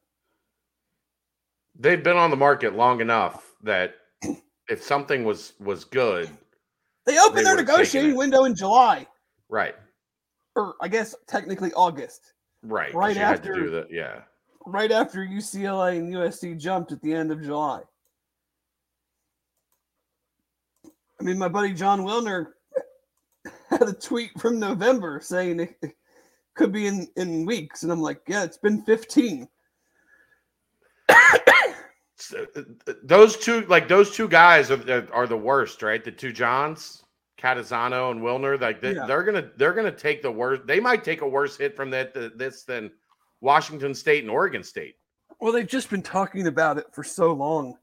They've been on the market long enough that if something was was good, They opened They their negotiating window in July, right. or I guess technically August. Right. Right you had to after- that. Yeah. right after UCLA and USC jumped at the end of July. I mean, my buddy Jon Wilner had a tweet from November saying it could be in in weeks, and I'm like, yeah, it's been 15. So, uh, those two, like those two guys, are, are the worst, right? The two Johns, Catazano and Wilner. Like they, Yeah. they're gonna they're gonna take the worst. They might take a worse hit from that th- this than Washington State and Oregon State, Well, they've just been talking about it for so long,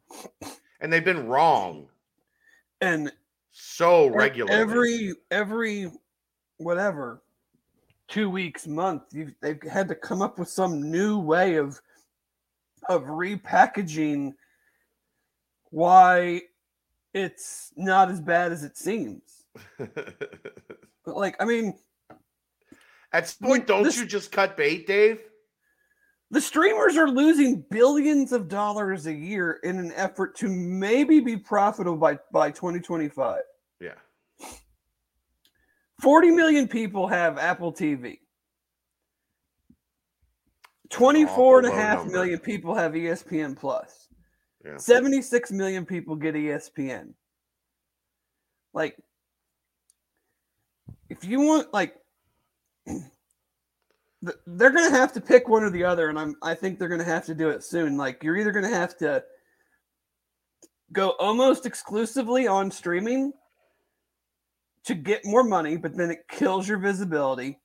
and they've been wrong and so regular. every every whatever two weeks, month, you've they've had to come up with some new way of of repackaging why it's not as bad as it seems. Like, I mean, At some point, don't This- you just cut bait, Dave? The streamers are losing billions of dollars a year in an effort to maybe be profitable by by 2025. Yeah. 40 million people have Apple TV. 24 and a half number. million people have ESPN Plus. Yeah. 76 million people get ESPN. Like, if you want, like, th- they're gonna have to pick one or the other, and I'm I think they're gonna have to do it soon. Like, you're either gonna have to go almost exclusively on streaming to get more money, but then it kills your visibility.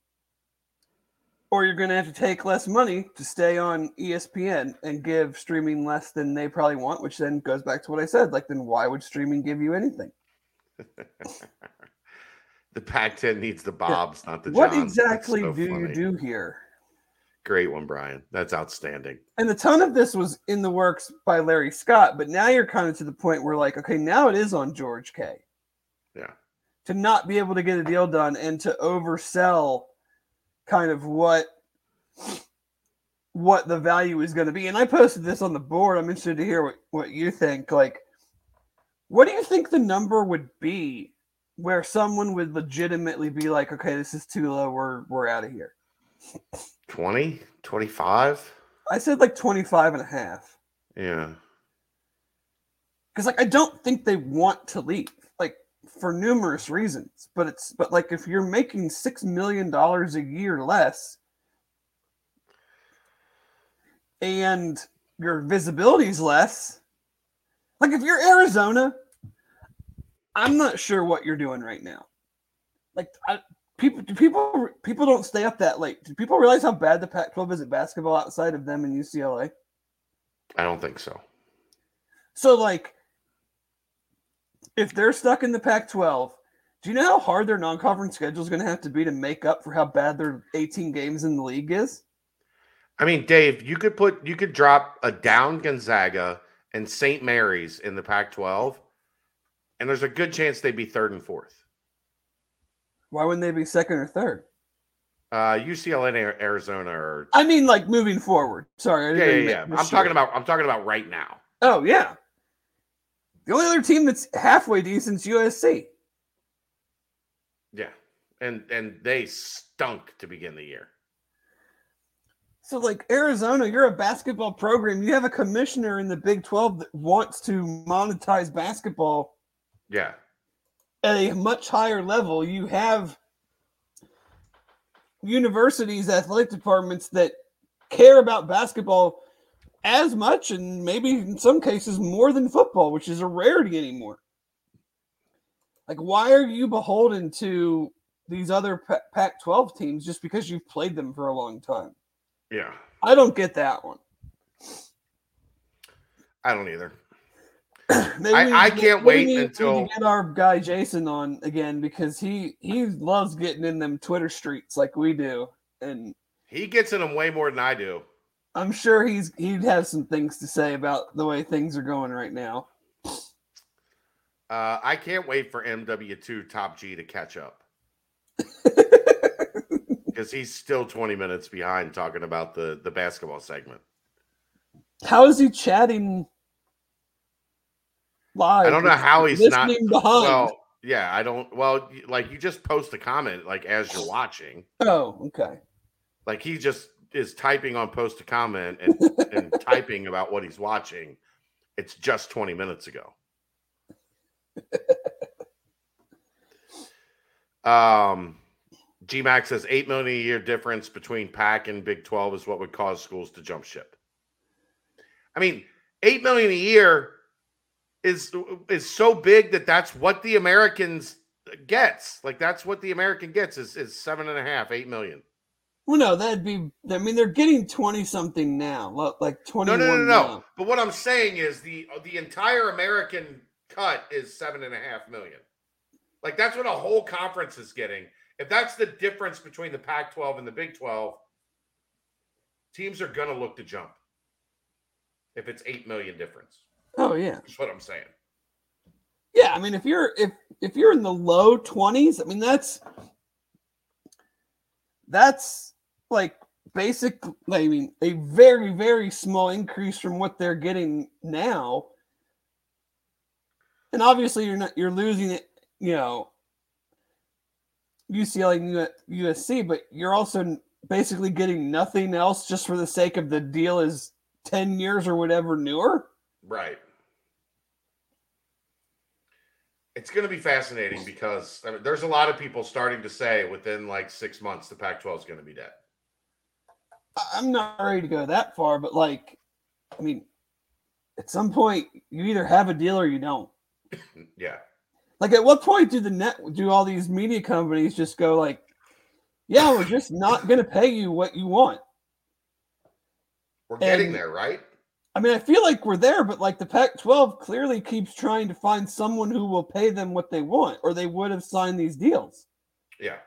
Or you're going to have to take less money to stay on ESPN and give streaming less than they probably want, which then goes back to what I said. Like, then why would streaming give you anything? The Pac-10 needs the Bobs, not the what Johns. Exactly so do you do here? Great one, Brian. That's outstanding. And a ton of this was in the works by Larry Scott, but now you're kind of to the point where, like, okay, now it is on George K. Yeah. To not be able to get a deal done and to oversell kind of what what the value is going to be. And I posted this on the board. I'm interested to hear what, what you think. Like, what do you think the number would be where someone would legitimately be like, okay, this is too low, we're we're out of here? 20, 25? I said like 25 and a half. Yeah. because like I don't think they want to leave, like for numerous reasons. But it's but like if you're making six million dollars a year less, and your visibility is less, like if you're Arizona, I'm not sure what you're doing right now. Like I, people, do people people don't stay up that late. Do people realize how bad the Pac-12 is at basketball outside of them and UCLA? I don't think so. So, like, if they're stuck in the Pac 12, do you know how hard their non conference schedule is going to have to be to make up for how bad their 18 games in the league is? I mean, Dave, you could put you could drop a down Gonzaga and St. Mary's in the Pac-12, and there's a good chance they'd be third and fourth. Why wouldn't they be second or third? Uh, UCLA and Arizona are. I mean, like moving forward. Sorry. Yeah, yeah, yeah. I'm talking about. I'm talking about right now. Oh, yeah. The only other team that's halfway decent is USC. Yeah, and and they stunk to begin the year. So, like Arizona, you're a basketball program. You have a commissioner in the Big 12 that wants to monetize basketball Yeah, at a much higher level. You have universities, athletic departments that care about basketball as much and maybe in some cases more than football, which is a rarity anymore. Like, why are you beholden to these other Pac 12 teams just because you've played them for a long time? yeah. I don't get that one. I don't either. I- I can't wait we need- until- to get our guy Jason on again because he he loves getting in them Twitter streets like we do, and He gets in them way more than I do. I'm sure he's he'd have some things to say about the way things are going right now. Uh, I can't wait for MW2 Top G to catch up because he's still 20 minutes behind talking about the the basketball segment. How is he chatting live? I don't know how he's not. behind. Well, yeah, I don't. Well, like you just post a comment like as you're watching, oh, okay. like he just is typing on post a comment and, and typing about what he's watching. It's just 20 minutes ago. Um, GMAC says eight million a year difference between Pac and Big 12 is what would cause schools to jump ship. I mean, eight million a year is is so big that that's what the Americans gets. Like that's what the American gets is is seven and a half, eight million. Well, no, that'd be. I mean, they're getting twenty something now, like twenty. No, no, no, no. But what I'm saying is the the entire American cut is seven and a half million. Like that's what a whole conference is getting. If that's the difference between the Pac-12 and the Big 12, teams are gonna look to jump. If it's eight million difference, Oh yeah, that's what I'm saying. yeah. I mean, if you're if if you're in the low twenties, I mean that's that's like basic. I mean, a very very small increase from what they're getting now. And obviously, you're not you're losing it. You know, UCLA and USC, but you're also basically getting nothing else just for the sake of the deal is 10 years or whatever newer. Right. It's going to be fascinating because I mean, there's a lot of people starting to say within like six months the Pac-12 is going to be dead. I'm not ready to go that far, but like, I mean, at some point you either have a deal or you don't. Yeah. Like, at what point do the net do all these media companies just go like, "Yeah, we're just not going to pay you what you want"? We're getting And- there, right? I mean, I feel like we're there, but like the Pac-12 clearly keeps trying to find someone who will pay them what they want, or they would have signed these deals. Yeah.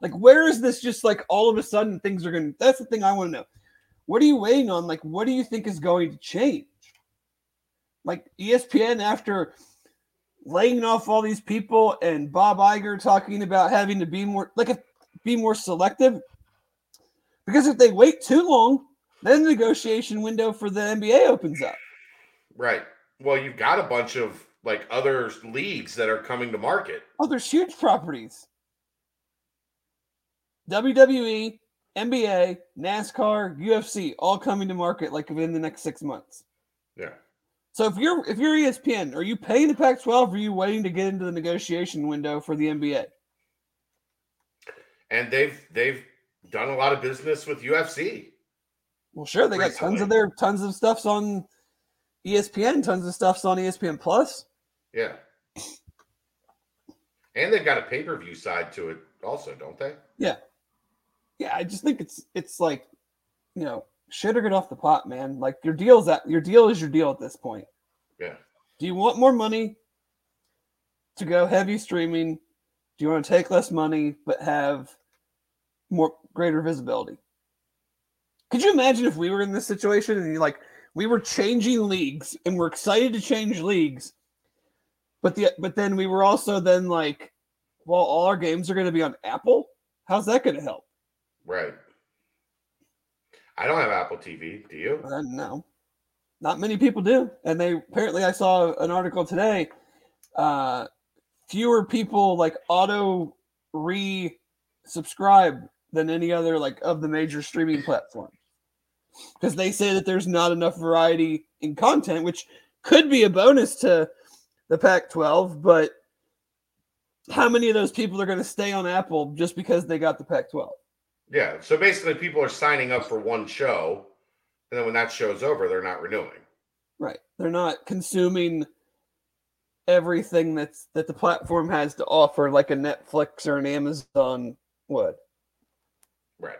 Like, where is this just like all of a sudden things are going to, that's the thing I want to know. What are you waiting on? Like, what do you think is going to change? Like, ESPN, after laying off all these people and Bob Iger talking about having to be more, like, if, be more selective. Because if they wait too long, then the negotiation window for the NBA opens up. Right. Well, you've got a bunch of like other leagues that are coming to market. Oh, there's huge properties. WWE, NBA, NASCAR, UFC, all coming to market like within the next six months. Yeah. So if you're if you're ESPN, are you paying the Pac-12 or are you waiting to get into the negotiation window for the NBA? And they've they've done a lot of business with UFC. Well, sure, they got tons of their tons of stuffs on ESPN, tons of stuffs on ESPN Plus. Yeah. And they've got a pay-per-view side to it also, don't they? Yeah, yeah. I just think it's it's like, you know, shit or get off the pot, man. Like your deal's at your deal is your deal at this point. Yeah. Do you want more money to go heavy streaming? Do you want to take less money but have more greater visibility? Could you imagine if we were in this situation and like we were changing leagues and we're excited to change leagues, but the but then we were also then like, well, all our games are going to be on Apple. How's that going to help? Right. I don't have Apple TV. Do you? Uh, no, not many people do. And they apparently, I saw an article today. Uh, fewer people like auto re subscribe than any other like of the major streaming platforms because they say that there's not enough variety in content, which could be a bonus to the Pac-12. But how many of those people are going to stay on Apple just because they got the Pac-12? Yeah. So basically, people are signing up for one show, and then when that show's over, they're not renewing. Right. They're not consuming everything that's that the platform has to offer, like a Netflix or an Amazon would. Right.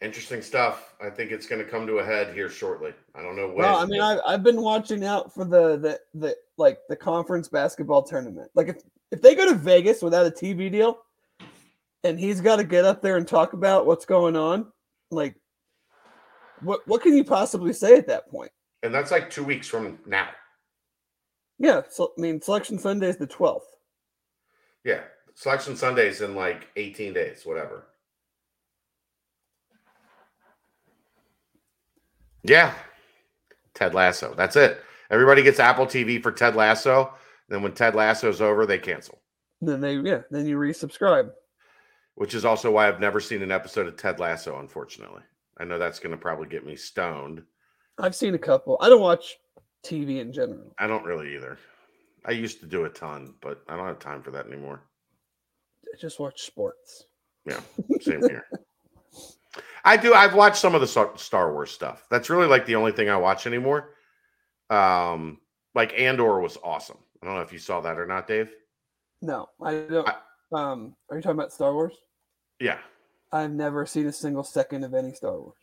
Interesting stuff. I think it's going to come to a head here shortly. I don't know when. Well, I mean, I've, I've been watching out for the, the the like the conference basketball tournament. Like if if they go to Vegas without a TV deal, and he's got to get up there and talk about what's going on, like what what can you possibly say at that point? and that's like two weeks from now. Yeah, so I mean, Selection Sunday is the twelfth. Yeah. Selection Sundays in like 18 days, whatever. Yeah. Ted Lasso. That's it. Everybody gets Apple TV for Ted Lasso. Then when Ted Lasso's over, they cancel. Then they yeah, then you resubscribe. Which is also why I've never seen an episode of Ted Lasso, unfortunately. I know that's going to probably get me stoned. I've seen a couple. I don't watch TV in general. I don't really either. I used to do a ton, but I don't have time for that anymore. I just watch sports. Yeah, same here. I do. I've watched some of the Star- Wars stuff. That's really like the only thing I watch anymore. Um, like Andor was awesome. I don't know if you saw that or not, Dave. No, I don't. um, are you talking about Star Wars? Yeah, I've never seen a single second of any Star Wars.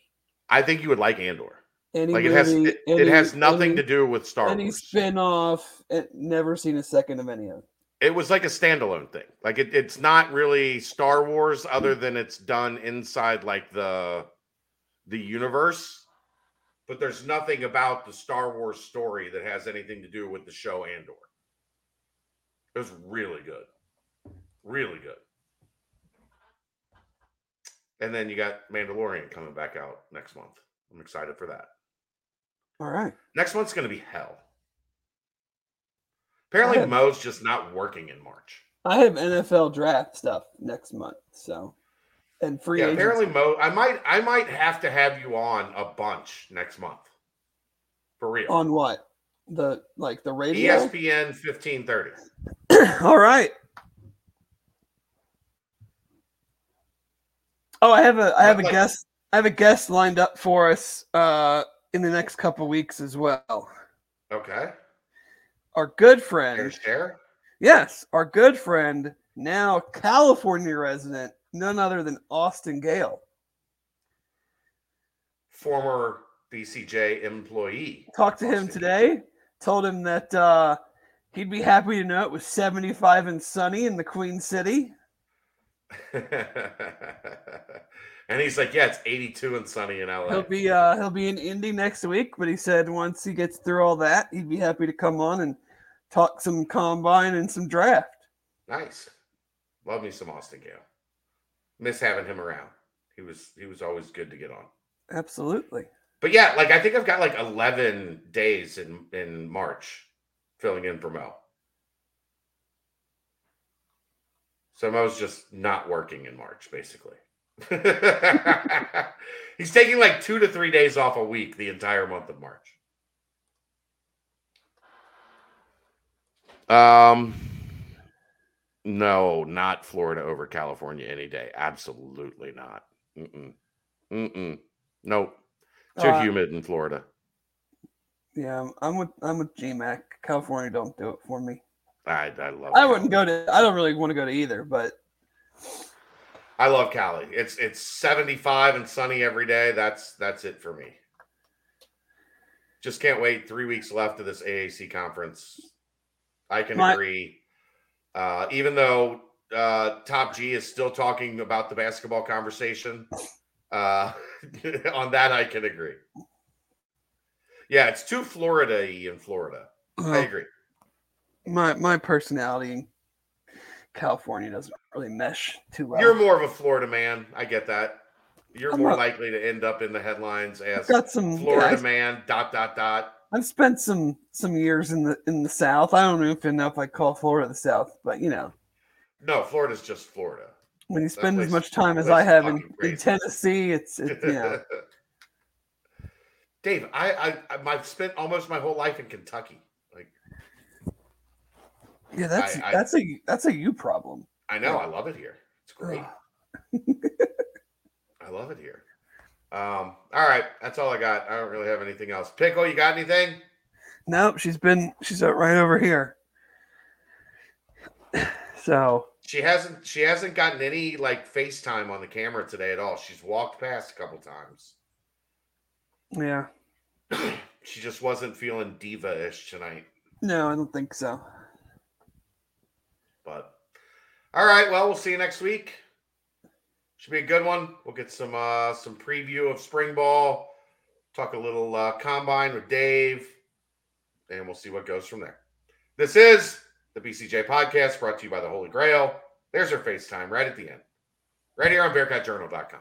I think you would like Andor. Any Like it has it, any, it has nothing any, to do with Star any Wars. spin-off. It, never seen a second of any of it. It was like a standalone thing. Like it, it's not really Star Wars, other hmm. than it's done inside like the the universe. But there's nothing about the Star Wars story that has anything to do with the show Andor. It was really good, really good. And then you got Mandalorian coming back out next month. I'm excited for that. All right. Next month's going to be hell. Apparently, Yeah. Mo's just not working in March. I have NFL draft stuff next month, so and free yeah, apparently Mo. I might, I might have to have you on a bunch next month, for real. on what the like the radio. ESPN fifteen thirty. All right. Oh, I have a I have a Like- guest I have a guest lined up for us uh in the next couple weeks as well. Okay. Our good friend, share? yes, our good friend, now California resident, none other than Austin Gale. Former BCJ employee. Talked to him Austin. today. Told him that uh, he'd be happy to know it was 75 and sunny in the Queen City. and he's like, "Yeah, it's eighty-two and sunny in LA." He'll be uh he'll be in Indy next week, but he said once he gets through all that, he'd be happy to come on and talk some combine and some draft. Nice. Love me some Austin Gale. Miss having him around. He was he was always good to get on. Absolutely. But yeah, like I think I've got like 11 days in in March filling in for Mel. So Mo's just not working in March, basically. He's taking like two to three days off a week the entire month of March. Um, no, not Florida over California any day. Absolutely not. Mm-mm. Mm-mm. Nope. Too Uh, humid in Florida. Yeah, I'm- with I'm with GMAC. California don't do it for me. I, I love. I wouldn't go to I don't really want to go to either, but I love Cali. It's it's 75 and sunny every day. That's that's it for me. Just can't wait. Three weeks left of this AAC conference. I can My- agree. Uh, even though uh, Top G is still talking about the basketball conversation, uh, on that I can agree. Yeah, it's too Florida in Florida. I agree. my my personality in California doesn't really mesh too well. You're more of a Florida man. I get that. You're I'm more likely to end up in the headlines as got some Florida yeah, man. Dot dot dot. I've spent some some years in the in the South. I don't even know if I call Florida the South, but you know, No, Florida's just Florida. when you spend as much time as I have in, in. Tennessee, it's it's you know Dave, I, I I- I've spent almost my whole life in Kentucky. Like yeah that's I- I- that's a that's a you problem. I know, I love it here. It's great. I love it here. Um, all right, that's all I got. I don't really have anything else. Pickle, you got anything? Nope, she's been she's out right over here. So She hasn't she hasn't gotten any like FaceTime on the camera today at all. She's walked past a couple times. yeah, she just wasn't feeling diva-ish tonight. no, I don't think so. But all right, well, we'll see you next week. Should be a good one. We'll get some uh some preview of spring ball, talk a little uh combine with Dave, and we'll see what goes from there. This is the BCJ podcast brought to you by the Holy Grail. There's our FaceTime right at the end. Right here on BearcatJournal.com.